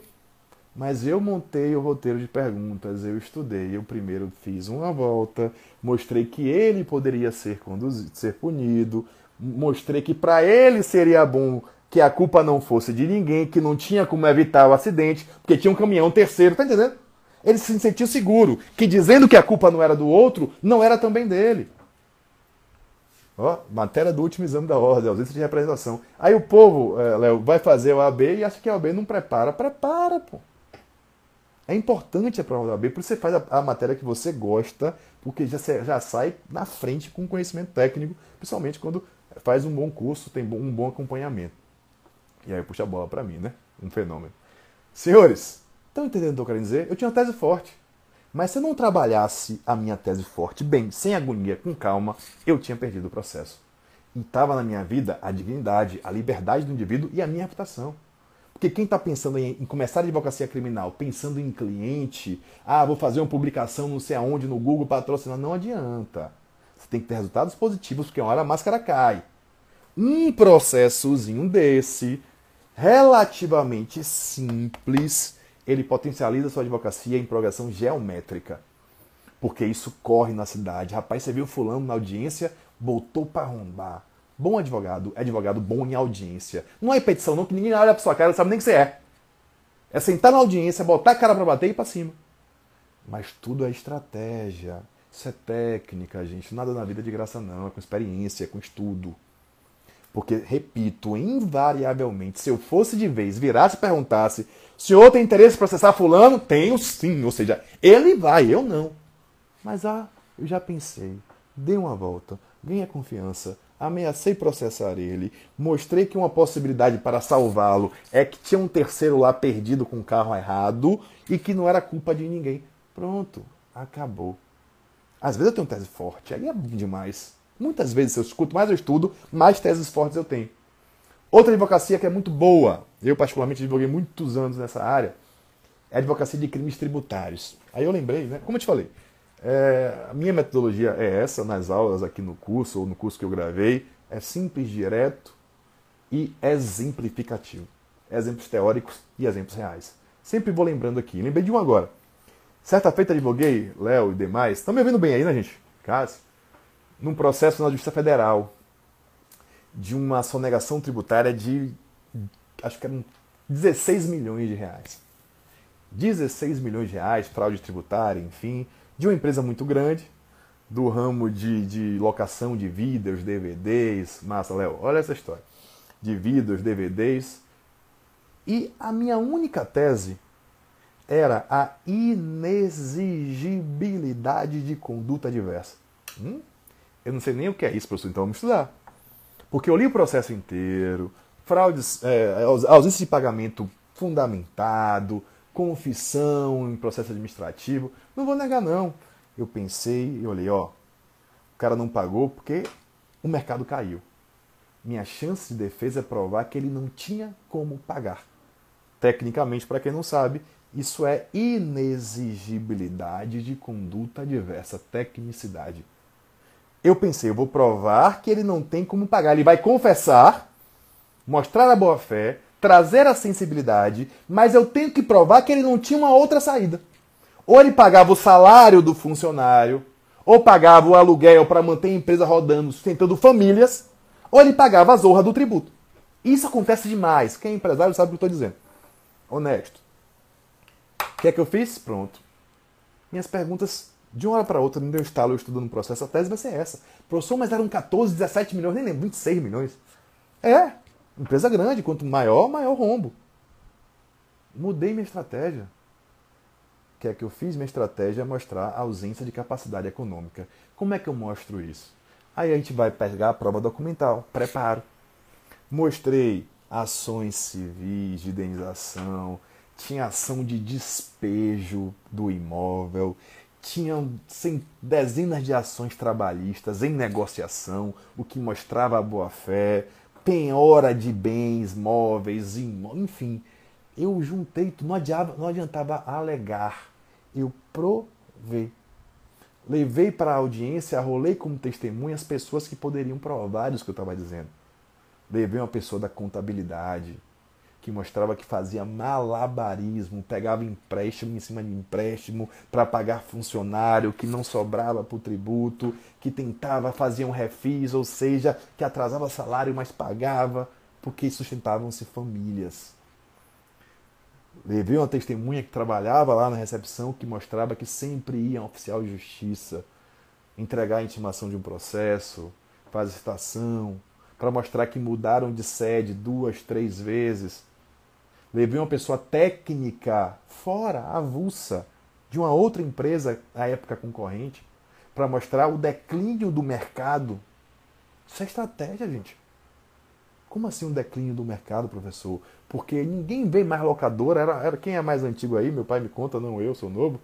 Mas eu montei o roteiro de perguntas, eu estudei, eu primeiro fiz uma volta, mostrei que ele poderia ser conduzido, ser punido, mostrei que para ele seria bom que a culpa não fosse de ninguém, que não tinha como evitar o acidente, porque tinha um caminhão terceiro, tá entendendo? Ele se sentiu seguro, que dizendo que a culpa não era do outro, não era também dele. Ó, matéria do último exame da ordem, ausência de representação. Aí o povo, é, Léo, vai fazer o AB e acha que o AB não prepara. Prepara, pô. É importante a prova da AB, por isso você faz a, a matéria que você gosta, porque já, já sai na frente com conhecimento técnico, principalmente quando faz um bom curso, tem um bom acompanhamento. E aí puxa a bola para mim, né? Um fenômeno. Senhores, estão entendendo o que eu quero dizer? Eu tinha uma tese forte. Mas se eu não trabalhasse a minha tese forte bem, sem agonia, com calma, eu tinha perdido o processo. E estava na minha vida a dignidade, a liberdade do indivíduo e a minha reputação. Porque quem está pensando em, começar a advocacia criminal, pensando em cliente, ah, vou fazer uma publicação não sei aonde no Google patrocinar, não adianta. Você tem que ter resultados positivos, porque uma hora a máscara cai. Um processozinho desse, relativamente simples, ele potencializa sua advocacia em progressão geométrica. Porque isso corre na cidade. Rapaz, você viu fulano na audiência, voltou para arrombar. Bom advogado é advogado bom em audiência. Não é repetição não, que ninguém olha pra sua cara sabe nem que você é. É sentar na audiência, botar a cara para bater e ir pra cima. Mas tudo é estratégia. Isso é técnica, gente. Nada na vida é de graça não. É com experiência, é com estudo. Porque, repito, invariavelmente, se eu fosse de vez, virasse e perguntasse o senhor tem interesse em processar fulano? Tenho sim. Ou seja, ele vai, eu não. Mas ah, eu já pensei, dei uma volta, ganhei confiança, ameacei processar ele, mostrei que uma possibilidade para salvá-lo é que tinha um terceiro lá perdido com o carro errado e que não era culpa de ninguém. Pronto, acabou. Às vezes eu tenho tese forte, aí é demais. Muitas vezes eu escuto, mais eu estudo, mais teses fortes eu tenho. Outra advocacia que é muito boa, eu particularmente advoguei muitos anos nessa área, é a advocacia de crimes tributários. Aí eu lembrei, né? Como eu te falei, é, a minha metodologia é essa nas aulas aqui no curso, ou no curso que eu gravei, é simples, direto e exemplificativo. Exemplos teóricos e exemplos reais. Sempre vou lembrando aqui. Lembrei de um agora. Certa feita advoguei, Léo e demais. Estão me ouvindo bem aí, né, gente? Cássio? Num processo na Justiça Federal de uma sonegação tributária de acho que eram 16 milhões de reais. 16 milhões de reais, fraude tributária, enfim, de uma empresa muito grande, do ramo de, de locação de vídeos, DVDs. Massa, Léo, olha essa história. De vídeos, DVDs. E a minha única tese era a inexigibilidade de conduta diversa. Hum? Eu não sei nem o que é isso, professor, então vamos estudar. Porque eu li o processo inteiro, fraudes, é, ausência de pagamento fundamentado, confissão em processo administrativo. Não vou negar, não. Eu pensei e olhei, ó, o cara não pagou porque o mercado caiu. Minha chance de defesa é provar que ele não tinha como pagar. Tecnicamente, para quem não sabe, isso é inexigibilidade de conduta diversa, tecnicidade. Eu pensei, eu vou provar que ele não tem como pagar. Ele vai confessar, mostrar a boa fé, trazer a sensibilidade, mas eu tenho que provar que ele não tinha uma outra saída. Ou ele pagava o salário do funcionário, ou pagava o aluguel para manter a empresa rodando, sustentando famílias, ou ele pagava a zorra do tributo. Isso acontece demais. Quem é empresário sabe o que eu estou dizendo. Honesto. O que é que eu fiz? Pronto. Minhas perguntas de uma hora para outra, me deu estalo eu estudando o processo, a tese vai ser essa. Professor, mas eram 14, 17 milhões, nem lembro, 26 milhões. É, empresa grande, quanto maior, maior rombo. Mudei minha estratégia. O que é que eu fiz? Minha estratégia é mostrar a ausência de capacidade econômica. Como é que eu mostro isso? Aí a gente vai pegar a prova documental, preparo. Mostrei ações civis de indenização, tinha ação de despejo do imóvel, tinham dezenas de ações trabalhistas em negociação, o que mostrava a boa-fé, penhora de bens móveis, enfim. Eu juntei, não adiantava, não adiantava alegar, eu provei. Levei para a audiência, rolei como testemunha as pessoas que poderiam provar isso que eu estava dizendo. Levei uma pessoa da contabilidade, que mostrava que fazia malabarismo, pegava empréstimo em cima de empréstimo para pagar funcionário, que não sobrava para o tributo, que tentava fazer um refis, ou seja, que atrasava salário, mas pagava, porque sustentavam-se famílias. Levei uma testemunha que trabalhava lá na recepção que mostrava que sempre ia um oficial de justiça entregar a intimação de um processo, fazer citação, para mostrar que mudaram de sede duas, três vezes Levei uma pessoa técnica fora, avulsa, de uma outra empresa, à época concorrente, para mostrar o declínio do mercado. Isso é estratégia, gente. Como assim um declínio do mercado, professor? Porque ninguém vê mais locadora. Era, era quem é mais antigo aí, meu pai me conta, não eu, sou novo.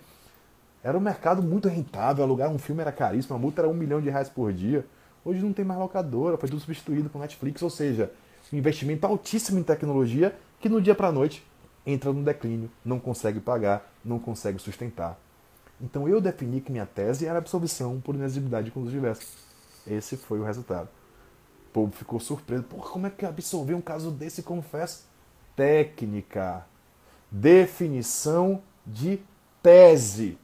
Era um mercado muito rentável, alugar um filme era caríssimo, a multa era um milhão de reais por dia. Hoje não tem mais locadora, foi tudo substituído por Netflix, ou seja, um investimento altíssimo em tecnologia que no dia para a noite entra no declínio, não consegue pagar, não consegue sustentar. Então eu defini que minha tese era absolvição por inexigibilidade de conduta diversa. Esse foi o resultado. O povo ficou surpreso. Porra, como é que absolver um caso desse, confesso? Técnica. Definição de tese.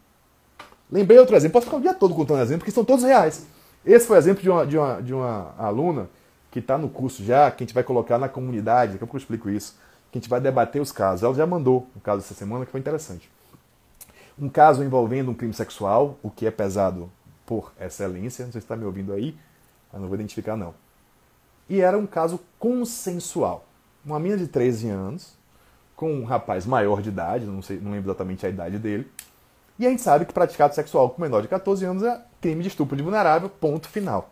Lembrei outro exemplo. Posso ficar o dia todo contando exemplos, porque são todos reais. Esse foi o exemplo de uma, de uma, de uma aluna que está no curso já, que a gente vai colocar na comunidade. Daqui a pouco eu explico isso que a gente vai debater os casos. Ela já mandou um caso essa semana que foi interessante. Um caso envolvendo um crime sexual, o que é pesado por excelência, não sei se está me ouvindo aí, mas não vou identificar não. E era um caso consensual. Uma menina de 13 anos, com um rapaz maior de idade, não, sei, não lembro exatamente a idade dele, e a gente sabe que praticado sexual com menor de 14 anos é crime de estupro de vulnerável, ponto final.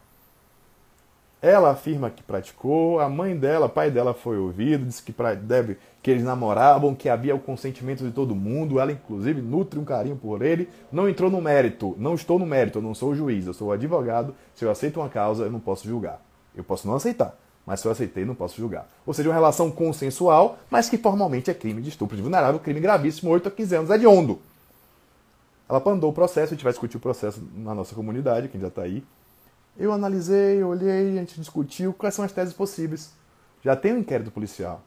Ela afirma que praticou, a mãe dela, pai dela foi ouvido, disse que, deve, que eles namoravam, que havia o consentimento de todo mundo, ela inclusive nutre um carinho por ele, não entrou no mérito, não estou no mérito, eu não sou juiz, eu sou advogado, se eu aceito uma causa, eu não posso julgar. Eu posso não aceitar, mas se eu aceitei, não posso julgar. Ou seja, uma relação consensual, mas que formalmente é crime de estupro de vulnerável, crime gravíssimo, 8 a 15 anos, é de ondo. Ela mandou o processo, a gente vai discutir o processo na nossa comunidade, quem já está aí, eu analisei, olhei, a gente discutiu quais são as teses possíveis. Já tem um inquérito policial.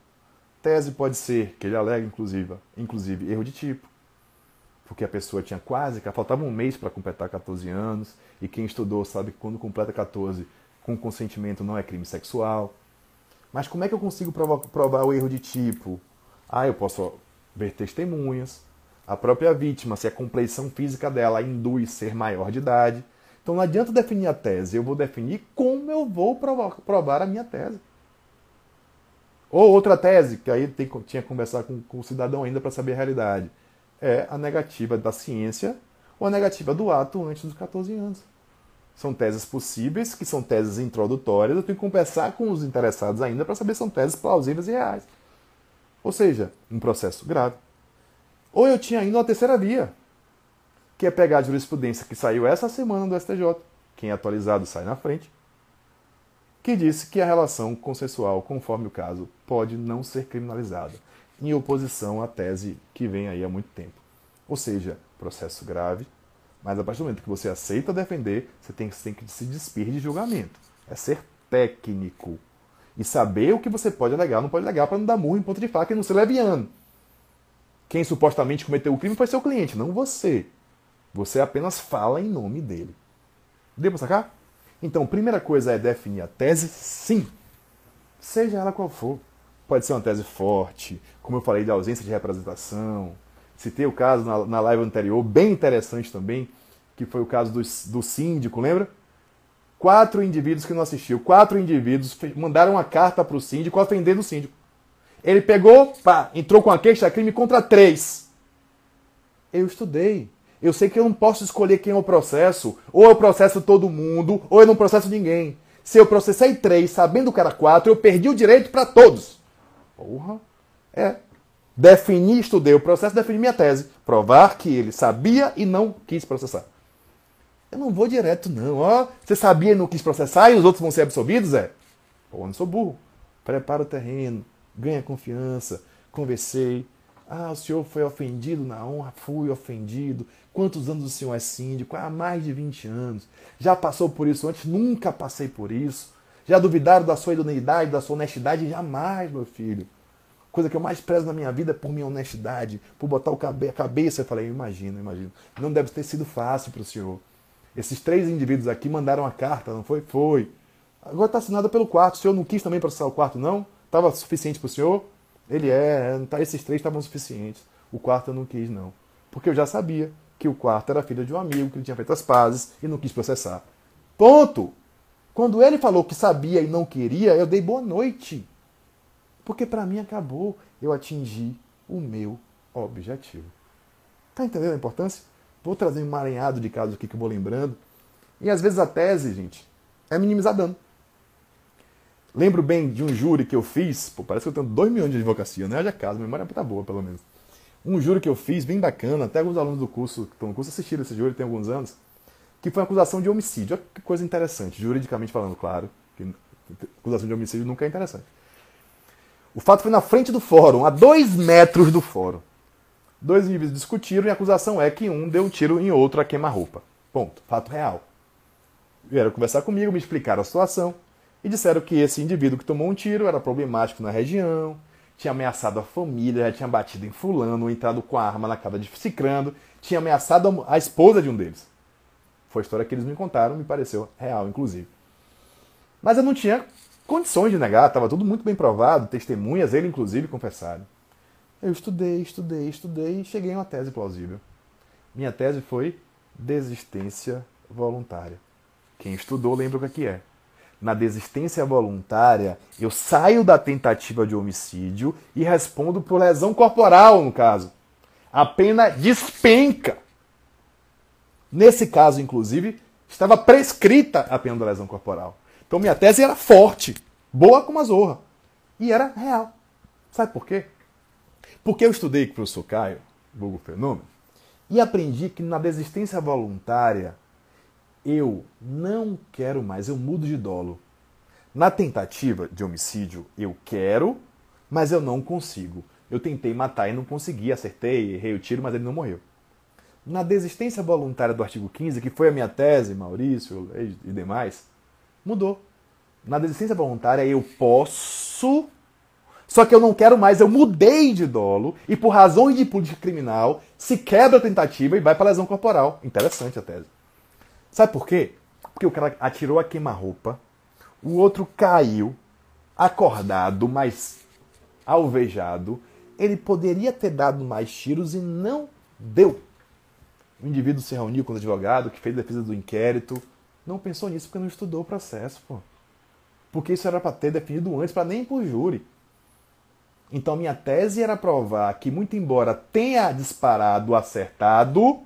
Tese pode ser, que ele alega inclusive, inclusive erro de tipo, porque a pessoa tinha quase, faltava um mês para completar 14 anos, e quem estudou sabe que quando completa 14 com consentimento não é crime sexual. Mas como é que eu consigo provar, provar o erro de tipo? Ah, eu posso ver testemunhas, a própria vítima, se a compleição física dela induz ser maior de idade. Então não adianta definir a tese, eu vou definir como eu vou provar, a minha tese. Ou outra tese, que aí tem, tinha que conversar com, com o cidadão ainda para saber a realidade, é a negativa da ciência ou a negativa do ato antes dos 14 anos. São teses possíveis, que são teses introdutórias, eu tenho que conversar com os interessados ainda para saber se são teses plausíveis e reais. Ou seja, um processo grave. Ou eu tinha ainda uma terceira via, que é pegar a jurisprudência que saiu essa semana do STJ, quem é atualizado sai na frente, que disse que a relação consensual, conforme o caso, pode não ser criminalizada, em oposição à tese que vem aí há muito tempo. Ou seja, processo grave, mas a partir do momento que você aceita defender, você tem, você tem que se despir de julgamento. É ser técnico. E saber o que você pode alegar não pode alegar para não dar murro em ponta de faca e não ser leviano. Quem supostamente cometeu o crime foi seu cliente, não você. Você apenas fala em nome dele. Deu para sacar? Então, primeira coisa é definir a tese, sim. Seja ela qual for. Pode ser uma tese forte, como eu falei de ausência de representação. Citei o caso na, na live anterior, bem interessante também, que foi o caso do, do síndico, lembra? Quatro indivíduos que não assistiu, quatro indivíduos mandaram uma carta para o síndico ofendendo o síndico. Ele pegou, pá, entrou com a queixa-crime contra três. Eu estudei, eu sei que eu não posso escolher quem o processo, ou eu processo todo mundo, ou eu não processo ninguém. Se eu processei três, sabendo que era quatro, eu perdi o direito para todos. Porra. É. Defini, estudei o processo, defini minha tese. Provar que ele sabia e não quis processar. Eu não vou direto, não. Ó, você sabia e não quis processar e os outros vão ser absolvidos, é? Pô, eu não sou burro. Prepara o terreno, ganha confiança, conversei. Ah, o senhor foi ofendido na honra? Fui ofendido. Quantos anos o senhor é síndico? Há mais de 20 anos. Já passou por isso antes? Nunca passei por isso. Já duvidaram da sua idoneidade, da sua honestidade? Jamais, meu filho. Coisa que eu mais prezo na minha vida é por minha honestidade, por botar cabe a cabeça. Eu falei, imagino, imagino. Não deve ter sido fácil para o senhor. Esses três indivíduos aqui mandaram a carta, não foi? Foi. Agora está assinada pelo quarto. O senhor não quis também processar o quarto, não? Estava suficiente para o senhor? Ele é, tá, esses três estavam suficientes. O quarto eu não quis, não. Porque eu já sabia que o quarto era filho de um amigo, que ele tinha feito as pazes e não quis processar. Ponto! Quando ele falou que sabia e não queria, eu dei boa noite. Porque para mim acabou, eu atingi o meu objetivo. Tá entendendo a importância? Vou trazer um emaranhado de casos aqui que eu vou lembrando. E às vezes a tese, gente, é minimizar dano. Lembro bem de um júri que eu fiz, pô, parece que eu tenho dois milhões de advocacia, né? Haja caso, a memória tá boa, pelo menos. Um júri que eu fiz, bem bacana, até alguns alunos do curso que estão no curso assistiram esse júri tem alguns anos, que foi uma acusação de homicídio. Olha que coisa interessante, juridicamente falando, claro, que acusação de homicídio nunca é interessante. O fato foi na frente do fórum, a dois metros do fórum. Dois indivíduos discutiram e a acusação é que um deu um tiro em outro a queima-roupa. Ponto. Fato real. Vieram conversar comigo, me explicaram a situação e disseram que esse indivíduo que tomou um tiro era problemático na região, tinha ameaçado a família, já tinha batido em fulano, entrado com a arma na casa de Cicrando, tinha ameaçado a esposa de um deles. Foi a história que eles me contaram, me pareceu real, inclusive. Mas eu não tinha condições de negar, estava tudo muito bem provado, testemunhas, ele inclusive confessaram. Eu estudei, estudei, estudei e cheguei a uma tese plausível. Minha tese foi desistência voluntária. Quem estudou lembra o que é. Na desistência voluntária, eu saio da tentativa de homicídio e respondo por lesão corporal, no caso. A pena despenca. Nesse caso, inclusive, estava prescrita a pena da lesão corporal. Então minha tese era forte, boa como a zorra. E era real. Sabe por quê? Porque eu estudei com o professor Caio, Google Fenômeno, e aprendi que na desistência voluntária eu não quero mais, eu mudo de dolo. Na tentativa de homicídio, eu quero, mas eu não consigo. Eu tentei matar e não consegui, acertei, errei o tiro, mas ele não morreu. Na desistência voluntária do artigo 15, que foi a minha tese, Maurício e demais, Mudou. Na desistência voluntária eu posso, só que eu não quero mais, eu mudei de dolo e por razões de política criminal se quebra a tentativa e vai para lesão corporal. Interessante a tese. Sabe por quê? Porque o cara atirou a queima-roupa, o outro caiu, acordado, mas alvejado. Ele poderia ter dado mais tiros e não deu. O indivíduo se reuniu com o advogado que fez a defesa do inquérito, não pensou nisso porque não estudou o processo, pô. Porque isso era para ter definido antes, para nem por júri. Então minha tese era provar que, muito embora tenha disparado acertado,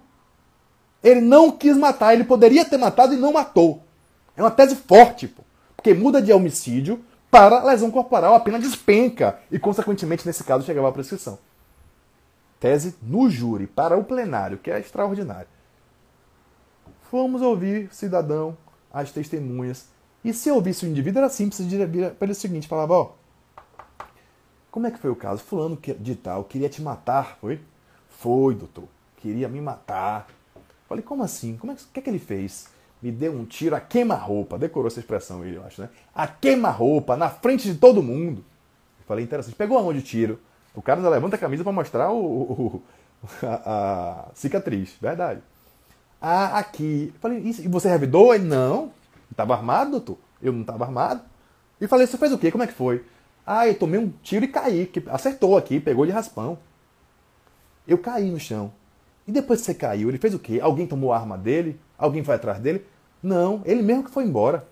ele não quis matar, ele poderia ter matado e não matou. É uma tese forte, pô. Porque muda de homicídio para lesão corporal, a pena despenca e, consequentemente, nesse caso, chegava à prescrição. Tese no júri, para o plenário, que é extraordinário. Fomos ouvir cidadão, as testemunhas. E se eu ouvisse o indivíduo, era simples, diria para ele o seguinte, falava, ó, como é que foi o caso? Fulano de tal, queria te matar, foi? Foi, doutor. Queria me matar. Falei, como assim? Como é que, que, é que ele fez? Me deu um tiro a queima-roupa. Decorou essa expressão ele, eu acho, né? A queima-roupa, na frente de todo mundo. Falei, interessante. Pegou aonde o tiro? O cara já levanta a camisa para mostrar o, o a, a, cicatriz. Verdade. Ah, aqui. Eu falei, e você revidou? Ele, não. Estava armado, doutor? Eu não estava armado. E falei, você fez o quê? Como é que foi? Ah, eu tomei um tiro e caí. Que acertou aqui, pegou de raspão. Eu caí no chão. E depois que você caiu, ele fez o quê? Alguém tomou a arma dele? Alguém foi atrás dele? Não, ele mesmo que foi embora.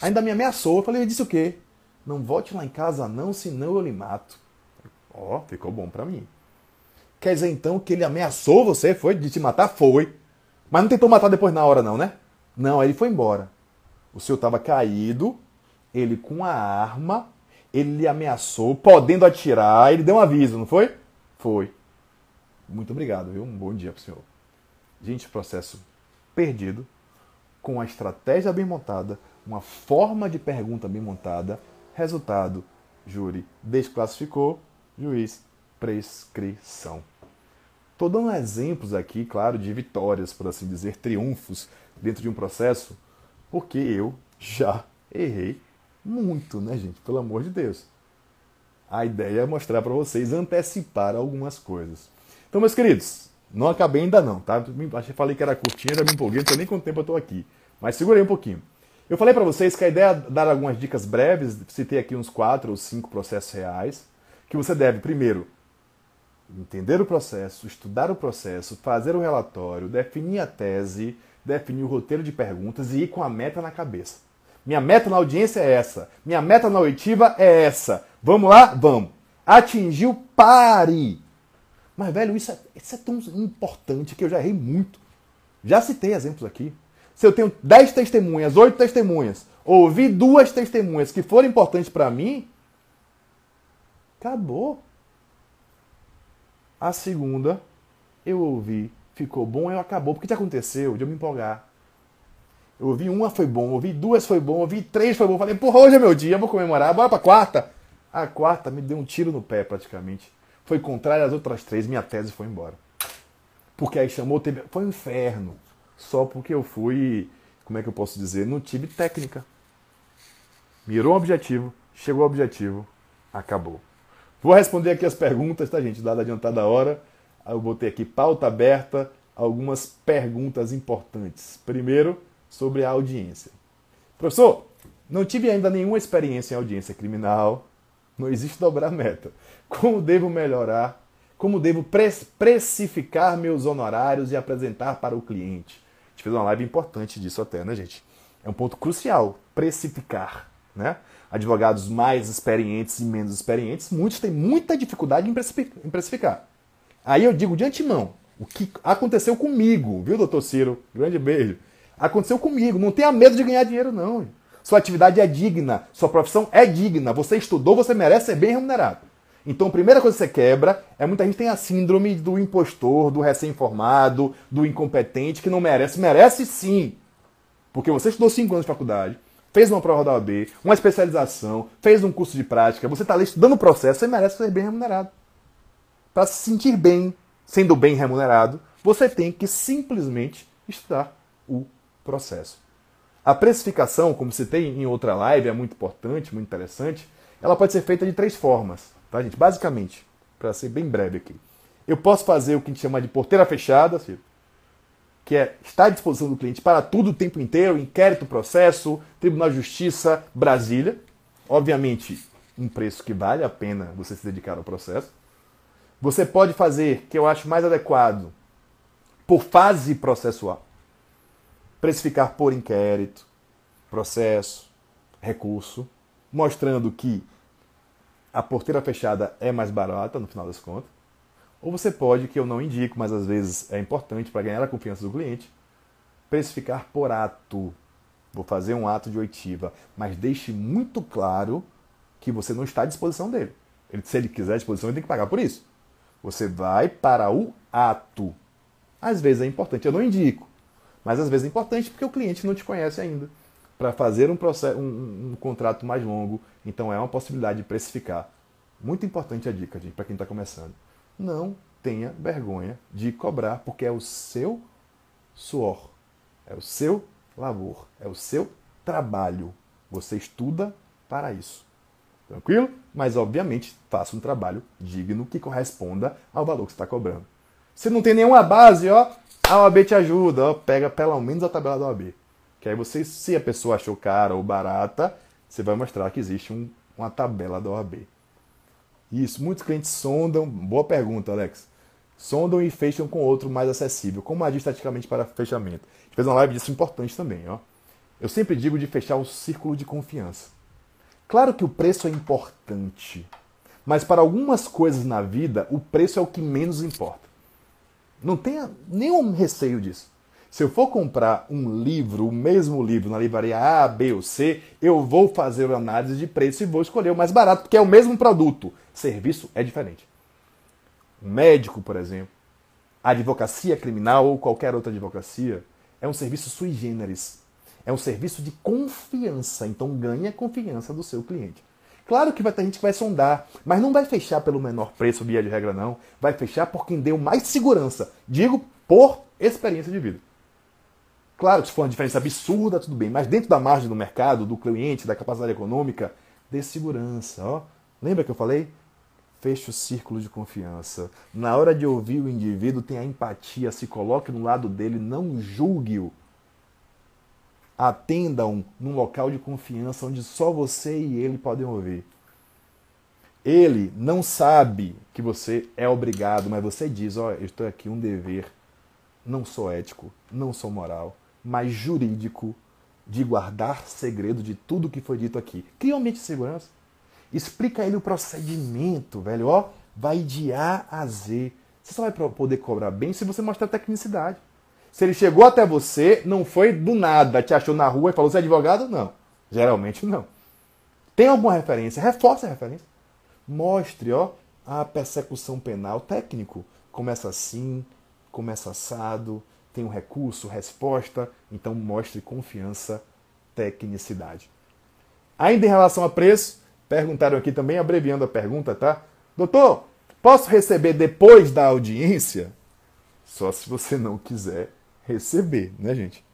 Ainda me ameaçou. Eu falei, ele disse o quê? Não volte lá em casa não, senão eu lhe mato. Ó, oh, ficou bom para mim. Quer dizer então que ele ameaçou você? Foi? De te matar? Foi. Mas não tentou matar depois na hora, não, né? Não, aí ele foi embora. O senhor estava caído, ele com a arma, ele lhe ameaçou, podendo atirar, ele deu um aviso, não foi? Foi. Muito obrigado, viu? Um bom dia para o senhor. Gente, processo perdido, com a estratégia bem montada, uma forma de pergunta bem montada, resultado, júri desclassificou, juiz, prescrição. Estou dando exemplos aqui, claro, de vitórias, por assim dizer, triunfos dentro de um processo, porque eu já errei muito, né, gente? Pelo amor de Deus. A ideia é mostrar para vocês, antecipar algumas coisas. Então, meus queridos, não acabei ainda não, tá? Achei falei que era curtinha, já me empolguei, não sei nem quanto tempo eu estou aqui. Mas segurei um pouquinho. Eu falei para vocês que a ideia é dar algumas dicas breves, citei aqui uns quatro ou cinco processos reais, que você deve, primeiro, entender o processo, estudar o processo, fazer o relatório, definir a tese, definir o roteiro de perguntas e ir com a meta na cabeça. Minha meta na audiência é essa. Minha meta na oitiva é essa. Vamos lá? Vamos. Atingiu, pare. Mas, velho, isso é, isso é tão importante que eu já errei muito. Já citei exemplos aqui. Se eu tenho 10 testemunhas, 8 testemunhas, ouvi duas testemunhas que foram importantes para mim, acabou. A segunda, eu ouvi, ficou bom, eu acabou. Porque que aconteceu de eu me empolgar? Eu ouvi uma, foi bom. Ouvi duas, foi bom. Ouvi três, foi bom. Falei, porra, hoje é meu dia, vou comemorar. Bora pra quarta. A quarta me deu um tiro no pé, praticamente. Foi contrário às outras três, minha tese foi embora. Porque aí chamou, teve... foi um inferno só porque eu fui, como é que eu posso dizer, não tive técnica. Mirou um objetivo, chegou ao objetivo, acabou. Vou responder aqui as perguntas, tá, gente? Dada adiantada a hora, eu botei aqui pauta aberta, algumas perguntas importantes. Primeiro, sobre a audiência. Professor, não tive ainda nenhuma experiência em audiência criminal, não existe dobrar meta. Como devo melhorar? Como devo precificar meus honorários e apresentar para o cliente? gente fez uma live importante disso até, né, gente? É um ponto crucial, precificar, né? Advogados mais experientes e menos experientes, muitos têm muita dificuldade em precificar. Aí eu digo de antemão, o que aconteceu comigo, viu, doutor Ciro? Grande beijo. Aconteceu comigo, não tenha medo de ganhar dinheiro, não. Sua atividade é digna, sua profissão é digna, você estudou, você merece ser bem remunerado. Então, a primeira coisa que você quebra é muita gente tem a síndrome do impostor, do recém-formado, do incompetente, que não merece. Merece sim. Porque você estudou cinco anos de faculdade, fez uma prova da OAB, uma especialização, fez um curso de prática, você está ali estudando o processo, você merece ser bem remunerado. Para se sentir bem, sendo bem remunerado, você tem que simplesmente estudar o processo. A precificação, como citei em outra live, é muito importante, muito interessante. Ela pode ser feita de três formas. Tá, gente? Basicamente, para ser bem breve aqui. Eu posso fazer o que a gente chama de porteira fechada, que é estar à disposição do cliente para tudo o tempo inteiro, inquérito, processo, Tribunal de Justiça, Brasília. Obviamente, um preço que vale a pena você se dedicar ao processo. Você pode fazer, que eu acho mais adequado, por fase processual. Precificar por inquérito, processo, recurso, mostrando que a porteira fechada é mais barata no final das contas. Ou você pode, que eu não indico, mas às vezes é importante para ganhar a confiança do cliente, precificar por ato. Vou fazer um ato de oitiva, mas deixe muito claro que você não está à disposição dele. Ele, se ele quiser a disposição, ele tem que pagar por isso. Você vai para o ato. Às vezes é importante, eu não indico, mas às vezes é importante porque o cliente não te conhece ainda para fazer um, processo, um, um, contrato mais longo. Então é uma possibilidade de precificar. Muito importante a dica, gente, para quem está começando. Não tenha vergonha de cobrar, porque é o seu suor, é o seu labor, é o seu trabalho. Você estuda para isso. Tranquilo? Mas, obviamente, faça um trabalho digno que corresponda ao valor que você está cobrando. Se não tem nenhuma base, ó, a OAB te ajuda, ó, pega pelo menos a tabela da OAB. Que aí você, se a pessoa achou cara ou barata, você vai mostrar que existe um, uma tabela da OAB. Isso, muitos clientes sondam, boa pergunta, Alex. Sondam e fecham com outro mais acessível. Como agir estaticamente para fechamento? A gente fez uma live disso importante também, ó. Eu sempre digo de fechar o círculo de confiança. Claro que o preço é importante, mas para algumas coisas na vida, o preço é o que menos importa. Não tenha nenhum receio disso. Se eu for comprar um livro, o mesmo livro, na livraria A, B ou C, eu vou fazer análise de preço e vou escolher o mais barato, porque é o mesmo produto. Serviço é diferente. Um médico, por exemplo, a advocacia criminal ou qualquer outra advocacia é um serviço sui generis. É um serviço de confiança, então ganha a confiança do seu cliente. Claro que vai ter gente que vai sondar, mas não vai fechar pelo menor preço, via de regra, não. Vai fechar por quem deu mais segurança. Digo por experiência de vida. Claro que se for uma diferença absurda, tudo bem, mas dentro da margem do mercado, do cliente, da capacidade econômica, dê segurança. Ó. Lembra que eu falei? Feche o círculo de confiança. Na hora de ouvir o indivíduo, tenha empatia, se coloque no lado dele, não julgue-o. Atenda-o num local de confiança onde só você e ele podem ouvir. Ele não sabe que você é obrigado, mas você diz: Ó, oh, eu estou aqui um dever. Não sou ético, não sou moral, mas jurídico de guardar segredo de tudo que foi dito aqui. Cria um ambiente de segurança. Explica ele o procedimento, velho. Ó, vai de A a Z. Você só vai poder cobrar bem se você mostrar tecnicidade. Se ele chegou até você, não foi do nada, te achou na rua e falou: você é advogado? Não. Geralmente não. Tem alguma referência? Reforce a referência. Mostre, ó, a persecução penal técnico. Começa assim, começa assado, tem um recurso, resposta. Então mostre confiança, tecnicidade. Ainda em relação a preço, Perguntaram aqui também, abreviando a pergunta, tá? Doutor, posso receber depois da audiência? Só se você não quiser receber, né, gente?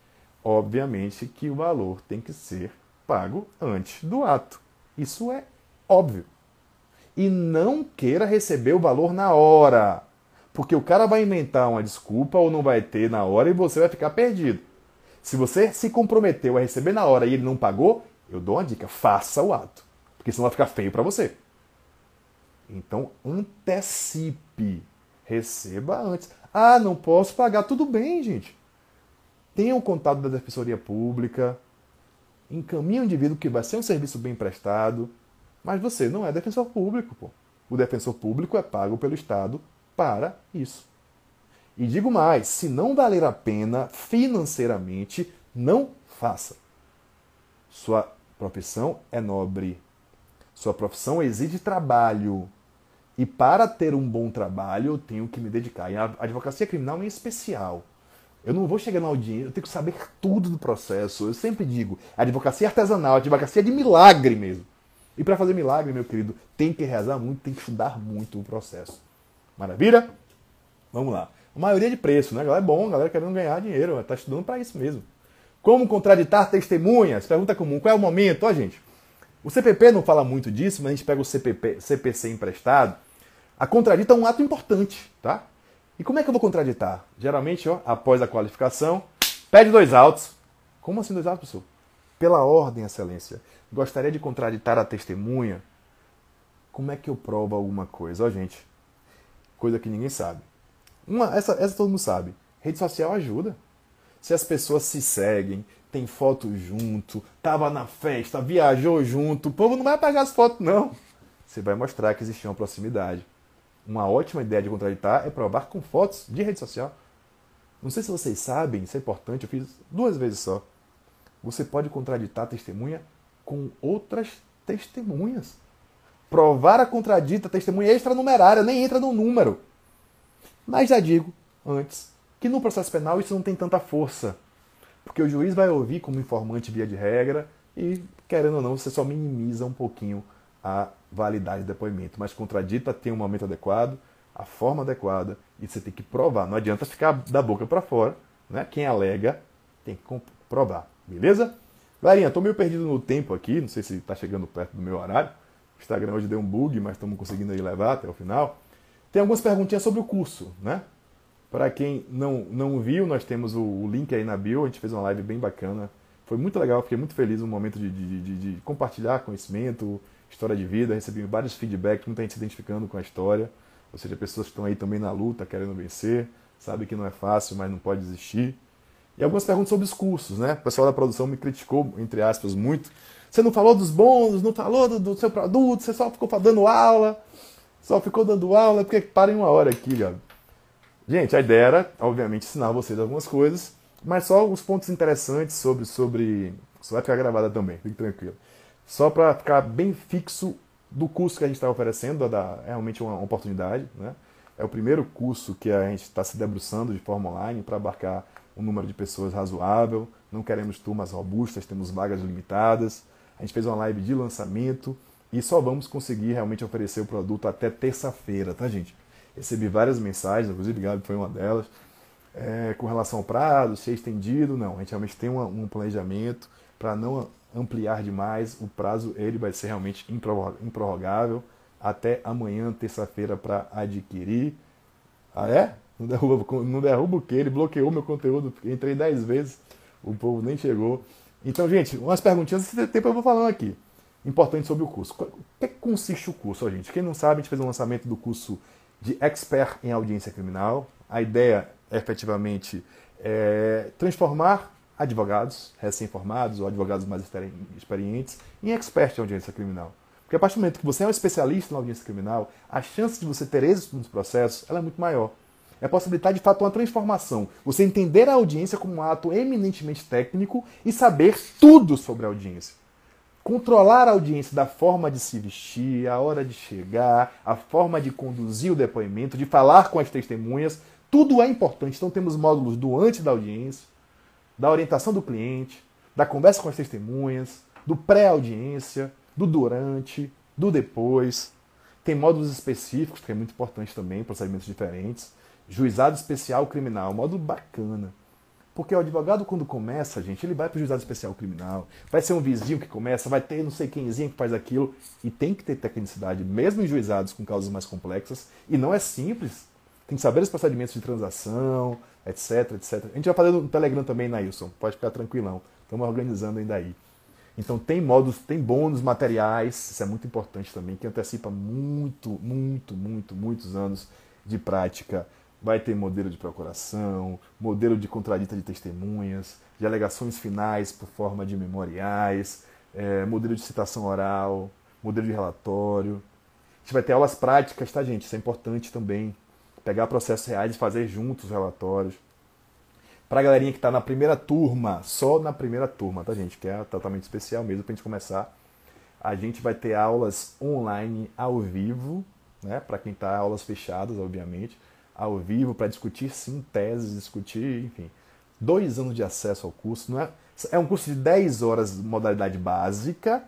Obviamente que o valor tem que ser pago antes do ato. Isso é óbvio. E não queira receber o valor na hora. Porque o cara vai inventar uma desculpa ou não vai ter na hora e você vai ficar perdido. Se você se comprometeu a receber na hora e ele não pagou, eu dou uma dica: faça o ato porque senão vai ficar feio para você. Então, antecipe. Receba antes. Ah, não posso pagar. Tudo bem, gente. Tenha o um contato da Defensoria Pública. Encaminhe o indivíduo que vai ser um serviço bem prestado. Mas você não é defensor público, pô. O defensor público é pago pelo Estado para isso. E digo mais: se não valer a pena financeiramente, não faça. Sua profissão é nobre. Sua profissão exige trabalho. E para ter um bom trabalho, eu tenho que me dedicar. E a advocacia criminal é especial. Eu não vou chegar na audiência, eu tenho que saber tudo do processo. Eu sempre digo, advocacia artesanal, advocacia de milagre mesmo. E para fazer milagre, meu querido, tem que rezar muito, tem que estudar muito o processo. Maravilha? Vamos lá. A maioria de preço, né? A galera é bom, a galera querendo ganhar dinheiro, está estudando para isso mesmo. Como contraditar testemunhas? Pergunta comum. Qual é o momento? Ó, gente, o CPP não fala muito disso, mas a gente pega o CPP, CPC emprestado. A contradita é um ato importante, tá? E como é que eu vou contraditar? Geralmente, ó, após a qualificação, pede dois autos. Como assim dois autos, professor? Pela ordem, excelência. Gostaria de contraditar a testemunha. Como é que eu provo alguma coisa? Ó, gente, coisa que ninguém sabe. Uma, essa, essa todo mundo sabe. Rede social ajuda. Se as pessoas se seguem, tem foto junto, tava na festa, viajou junto. O povo não vai apagar as fotos, não. Você vai mostrar que existia uma proximidade. Uma ótima ideia de contraditar é provar com fotos de rede social. Não sei se vocês sabem, isso é importante, eu fiz duas vezes só. Você pode contraditar a testemunha com outras testemunhas. Provar a contradita testemunha extranumerária, nem entra no número. Mas já digo antes que no processo penal isso não tem tanta força. Porque o juiz vai ouvir como informante via de regra e, querendo ou não, você só minimiza um pouquinho a validade do depoimento. Mas contradita tem um momento adequado, a forma adequada e você tem que provar. Não adianta ficar da boca para fora. Né? Quem alega tem que provar. Beleza? Galerinha, estou meio perdido no tempo aqui, não sei se está chegando perto do meu horário. O Instagram hoje deu um bug, mas estamos conseguindo aí levar até o final. Tem algumas perguntinhas sobre o curso, né? Para quem não, não viu, nós temos o, o, link aí na bio, a gente fez uma live bem bacana. Foi muito legal, fiquei muito feliz no momento de, de, de, de compartilhar conhecimento, história de vida, recebi vários feedbacks, muita gente se identificando com a história. Ou seja, pessoas que estão aí também na luta, querendo vencer, sabe que não é fácil, mas não pode desistir. E algumas perguntas sobre os cursos, né? O pessoal da produção me criticou, entre aspas, muito. Você não falou dos bônus, não falou do, do seu produto, você só ficou dando aula, só ficou dando aula, porque para em uma hora aqui, galera. Gente, a ideia era, obviamente, ensinar vocês algumas coisas, Mas só os pontos interessantes sobre. sobre isso vai ficar gravada também, fique tranquilo. Só para ficar bem fixo do curso que a gente está oferecendo, da, é realmente uma oportunidade. Né? É o primeiro curso que a gente está se debruçando de forma online para abarcar um número de pessoas razoável. Não queremos turmas robustas, temos vagas limitadas. A gente fez uma live de lançamento e só vamos conseguir realmente oferecer o produto até terça-feira, tá, gente? Recebi várias mensagens, inclusive Gabi foi uma delas, é, com relação ao prazo, se é estendido. Não, a gente realmente tem uma, um planejamento para não ampliar demais. O prazo ele vai ser realmente improrrogável até amanhã, terça-feira, para adquirir. Ah, é? Não derruba, não derruba o que? Ele bloqueou meu conteúdo. Entrei 10 vezes, o povo nem chegou. Então, gente, umas perguntinhas esse tempo eu vou falando aqui. Importante sobre o curso. O que consiste o curso, gente? Quem não sabe, a gente fez um lançamento do curso de expert em audiência criminal. A ideia, efetivamente, é transformar advogados recém-formados ou advogados mais experientes em expert em audiência criminal. Porque a partir do momento que você é um especialista na audiência criminal, a chance de você ter êxito nos processos é muito maior. É possibilitar de fato uma transformação. Você entender a audiência como um ato eminentemente técnico e saber tudo sobre a audiência. Controlar a audiência da forma de se vestir, a hora de chegar, a forma de conduzir o depoimento, de falar com as testemunhas, tudo é importante. Então temos módulos do antes da audiência, da orientação do cliente, da conversa com as testemunhas, do pré-audiência, do durante, do depois. Tem módulos específicos, que é muito importante também, procedimentos diferentes. Juizado especial criminal, módulo bacana. Porque o advogado, quando começa, gente, ele vai para o juizado especial criminal. Vai ser um vizinho que começa, vai ter não sei quemzinho que faz aquilo. E tem que ter tecnicidade, mesmo em juizados com causas mais complexas. E não é simples. Tem que saber os procedimentos de transação, etc, etc. A gente vai fazer no Telegram também, Nailson. Pode ficar tranquilão. Estamos organizando ainda aí. Então tem modos, tem bônus materiais, isso é muito importante também, que antecipa muito, muito, muito, muitos anos de prática. Vai ter modelo de procuração, modelo de contradita de testemunhas, de alegações finais por forma de memoriais, é, modelo de citação oral, modelo de relatório. A gente vai ter aulas práticas, tá, gente? Isso é importante também pegar processos reais e fazer juntos os relatórios. Para a galerinha que está na primeira turma, só na primeira turma, tá, gente? Que é tratamento especial mesmo para a gente começar. A gente vai ter aulas online ao vivo, né? Para quem está aulas fechadas, obviamente, ao vivo para discutir sim teses, discutir, enfim, dois anos de acesso ao curso. Não é, é um curso de 10 horas modalidade básica,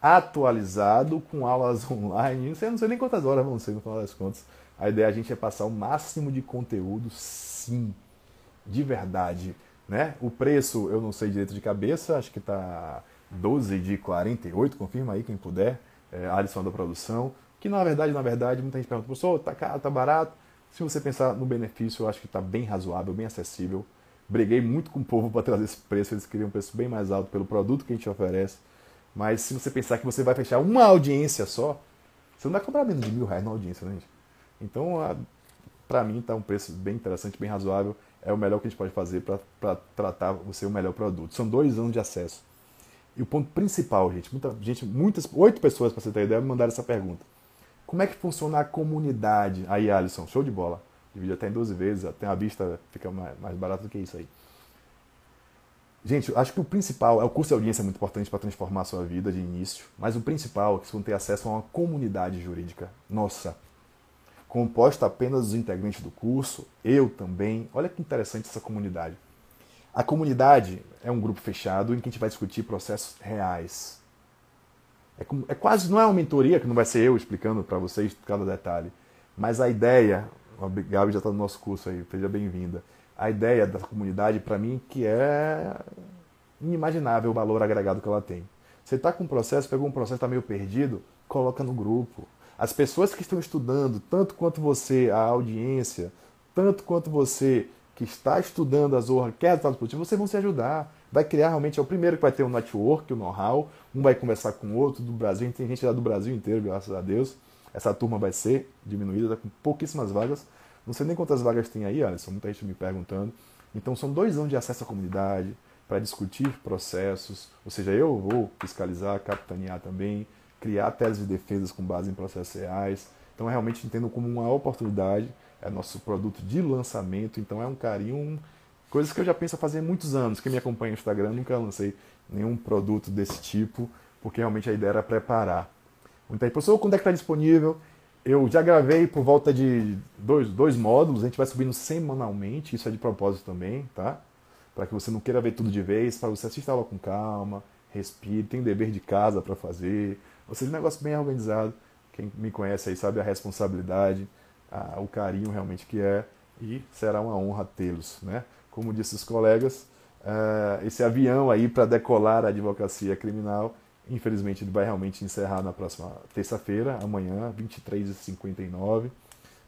atualizado com aulas online. Sei, não sei nem quantas horas vão ser no final das contas. A ideia a gente é passar o máximo de conteúdo, sim, de verdade. Né? O preço, eu não sei direito de cabeça, acho que está 12 de 48, confirma aí quem puder, é, Alisson da produção, que na verdade, na verdade, muita gente pergunta, professor, tá caro, tá barato? Se você pensar no benefício, eu acho que está bem razoável, bem acessível. Briguei muito com o povo para trazer esse preço, eles queriam um preço bem mais alto pelo produto que a gente oferece. Mas se você pensar que você vai fechar uma audiência só, você não vai cobrar menos de mil reais na audiência, né, gente? Então, para mim, está um preço bem interessante, bem razoável. É o melhor que a gente pode fazer para tratar você o melhor produto. São dois anos de acesso. E o ponto principal, gente, muita gente, muitas, oito pessoas, para você ter ideia, me mandaram essa pergunta. Como é que funciona a comunidade? Aí, Alisson, show de bola. Divide até em 12 vezes, até a vista fica mais, barato do que isso aí. Gente, acho que o principal, é o curso de audiência é muito importante para transformar a sua vida de início, mas o principal é que vocês vão ter acesso a uma comunidade jurídica. Nossa, composta apenas dos integrantes do curso, eu também. Olha que interessante essa comunidade. A comunidade é um grupo fechado em que a gente vai discutir processos reais. É, é quase, não é uma mentoria, que não vai ser eu explicando para vocês cada detalhe, mas a ideia, a Gabi já está no nosso curso aí, seja bem-vinda. A ideia da comunidade, para mim, que é inimaginável o valor agregado que ela tem. Você está com um processo, pegou um processo, está meio perdido, coloca no grupo as pessoas que estão estudando, tanto quanto você, a audiência, tanto quanto você que está estudando a Zorra, quer resultados positivos, vocês vão se ajudar. Vai criar realmente, é o primeiro que vai ter um network, o um know-how, um vai conversar com o outro do Brasil, tem gente lá do Brasil inteiro, graças a Deus. Essa turma vai ser diminuída, tá com pouquíssimas vagas. Não sei nem quantas vagas tem aí, Alisson, muita gente me perguntando. Então são dois anos de acesso à comunidade para discutir processos, ou seja, eu vou fiscalizar, capitanear também, criar teses de defesas com base em processos reais. Então, realmente entendo como uma oportunidade, é nosso produto de lançamento, então é um carinho Coisas que eu já penso a fazer há muitos anos. Quem me acompanha no Instagram, nunca lancei nenhum produto desse tipo, porque realmente a ideia era preparar. Então, professor, quando é que está disponível? Eu já gravei por volta de dois, dois módulos, a gente vai subindo semanalmente, isso é de propósito também, tá? Para que você não queira ver tudo de vez, para você assistir aula com calma, respire, tem dever de casa para fazer. Ou seja, um negócio bem organizado. Quem me conhece aí sabe a responsabilidade, a, o carinho realmente que é, e será uma honra tê-los, né? Como disse os colegas, uh, esse avião aí para decolar a advocacia criminal Infelizmente ele vai realmente encerrar na próxima terça-feira, amanhã, 23h59.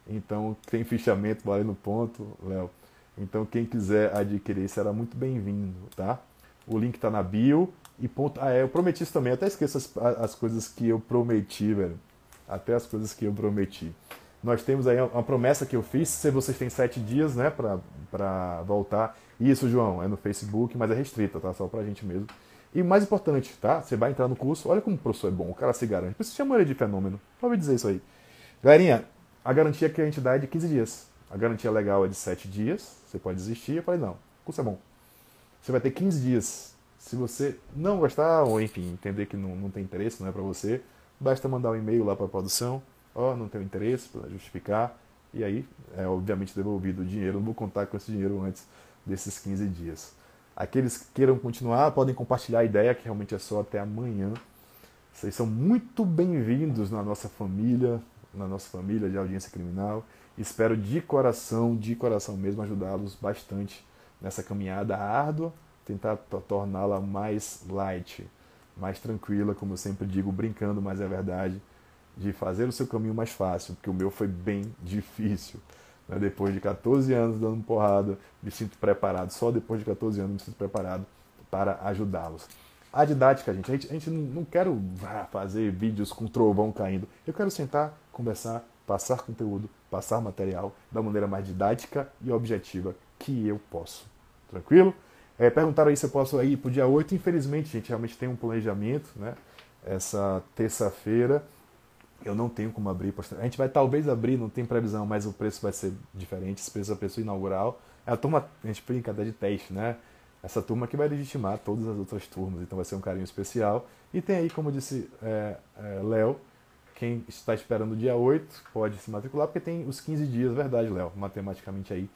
Então tem fichamento valendo ponto, Léo. Então quem quiser adquirir será muito bem-vindo, tá? O link está na bio. E ponto. Ah, é, eu prometi isso também. Até esqueço as, as coisas que eu prometi, velho. Até as coisas que eu prometi. Nós temos aí uma promessa que eu fiz. Se vocês têm sete dias, né, para voltar. Isso, João, é no Facebook, mas é restrita, tá? Só pra gente mesmo. E mais importante, tá? Você vai entrar no curso, olha como o professor é bom, o cara se garante. Por isso chama ele de fenômeno. Pode dizer isso aí. Galerinha, a garantia que a gente dá é de 15 dias. A garantia legal é de 7 dias, você pode desistir. Eu falei, não, o curso é bom. Você vai ter 15 dias. Se você não gostar, ou enfim, entender que não, não tem interesse, não é para você, basta mandar um e-mail lá para produção, ó, oh, não tenho interesse, para justificar, e aí é obviamente devolvido o dinheiro. Não vou contar com esse dinheiro antes desses 15 dias. Aqueles que queiram continuar podem compartilhar a ideia, que realmente é só até amanhã. Vocês são muito bem-vindos na nossa família, na nossa família de audiência criminal. Espero de coração, de coração mesmo, ajudá-los bastante nessa caminhada árdua, tentar torná-la mais light, mais tranquila, como eu sempre digo, brincando, mas é verdade, de fazer o seu caminho mais fácil, porque o meu foi bem difícil. Né? Depois de 14 anos dando porrada, me sinto preparado. Só depois de 14 anos me sinto preparado para ajudá-los. A didática, gente, a gente, a gente não, não quero fazer vídeos com trovão caindo. Eu quero sentar, conversar, passar conteúdo, passar material da maneira mais didática e objetiva que eu posso. Tranquilo? É, perguntaram aí se eu posso ir para o dia 8. Infelizmente, gente realmente tem um planejamento, né? Essa terça-feira eu não tenho como abrir. A gente vai talvez abrir, não tem previsão, mas o preço vai ser diferente. Esse preço é preço inaugural. É a turma, a gente brinca até de teste, né? Essa turma que vai legitimar todas as outras turmas, então vai ser um carinho especial. E tem aí, como disse é, é, Léo, quem está esperando o dia 8 pode se matricular, porque tem os 15 dias, verdade, Léo, matematicamente aí,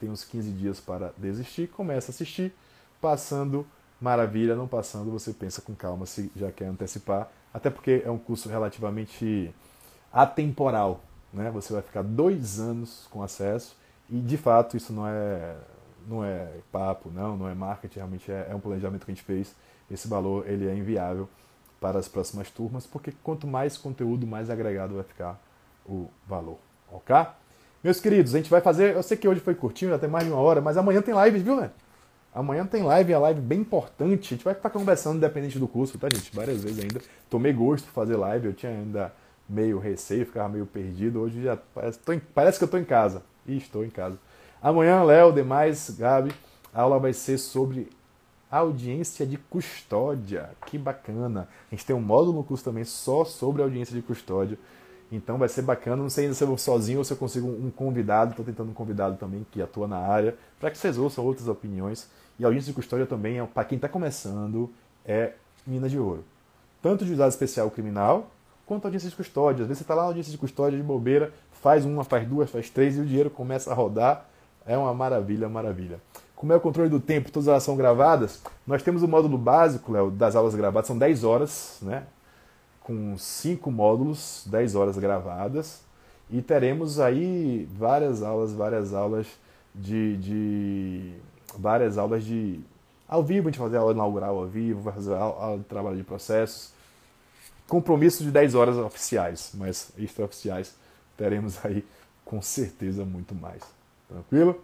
tem os 15 dias para desistir, começa a assistir, passando, maravilha, não passando, você pensa com calma se já quer antecipar até porque é um curso relativamente atemporal. Né? Você vai ficar dois anos com acesso e, de fato, isso não é, não é papo, não, não é marketing, realmente é, é um planejamento que a gente fez. Esse valor ele é inviável para as próximas turmas, porque quanto mais conteúdo, mais agregado vai ficar o valor. Ok? Meus queridos, a gente vai fazer. Eu sei que hoje foi curtinho, já tem mais de uma hora, mas amanhã tem live, viu, velho? Amanhã tem live, a live bem importante. A gente vai estar conversando independente do curso, tá, gente? Várias vezes ainda. Tomei gosto de fazer live, eu tinha ainda meio receio, ficava meio perdido. Hoje já parece, em, parece que eu estou em casa. E estou em casa. Amanhã, Léo, demais, Gabi, a aula vai ser sobre audiência de custódia. Que bacana. A gente tem um módulo no curso também só sobre audiência de custódia. Então vai ser bacana. Não sei ainda se eu vou sozinho ou se eu consigo um convidado. Estou tentando um convidado também que atua na área, para que vocês ouçam outras opiniões. E a audiência de custódia também, é, para quem está começando, é mina de ouro. Tanto de juizado especial criminal, quanto audiência de custódia. Às vezes você está lá na audiência de custódia de bobeira, faz uma, faz duas, faz três e o dinheiro começa a rodar. É uma maravilha, maravilha. Como é o controle do tempo, todas elas são gravadas. Nós temos o módulo básico, Léo, das aulas gravadas, são 10 horas, né? Com cinco módulos, 10 horas gravadas. E teremos aí várias aulas, várias aulas de, de várias aulas de ao vivo, a gente fazer aula inaugural ao vivo, fazer aula de trabalho de processos. Compromisso de 10 horas oficiais, mas extraoficiais teremos aí com certeza muito mais. Tranquilo?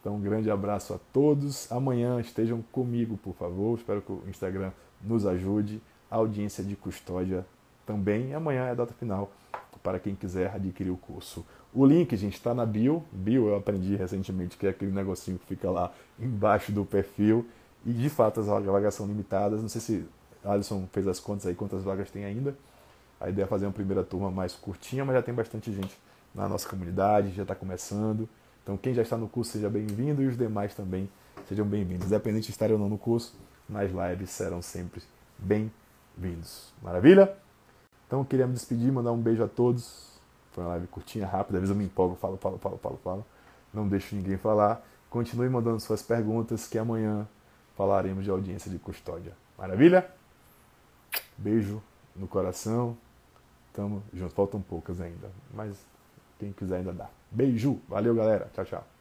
Então, um grande abraço a todos. Amanhã estejam comigo, por favor. Espero que o Instagram nos ajude. Audiência de custódia também. Amanhã é a data final para quem quiser adquirir o curso. O link, gente, está na bio. Bio eu aprendi recentemente que é aquele negocinho que fica lá embaixo do perfil. E de fato as vagas são limitadas. Não sei se Alisson fez as contas aí, quantas vagas tem ainda. A ideia é fazer uma primeira turma mais curtinha, mas já tem bastante gente na nossa comunidade, já está começando. Então quem já está no curso seja bem-vindo e os demais também sejam bem-vindos. Independente de estar ou não no curso, nas lives serão sempre bem-vindos. Maravilha? Então queria me despedir, mandar um beijo a todos. Foi uma live curtinha, rápida, às vezes eu me empolgo, falo, falo, falo, falo, falo. Não deixo ninguém falar. Continue mandando suas perguntas que amanhã falaremos de audiência de custódia. Maravilha? Beijo no coração. Tamo junto. Faltam poucas ainda, mas quem quiser ainda dá. Beijo. Valeu, galera. Tchau, tchau.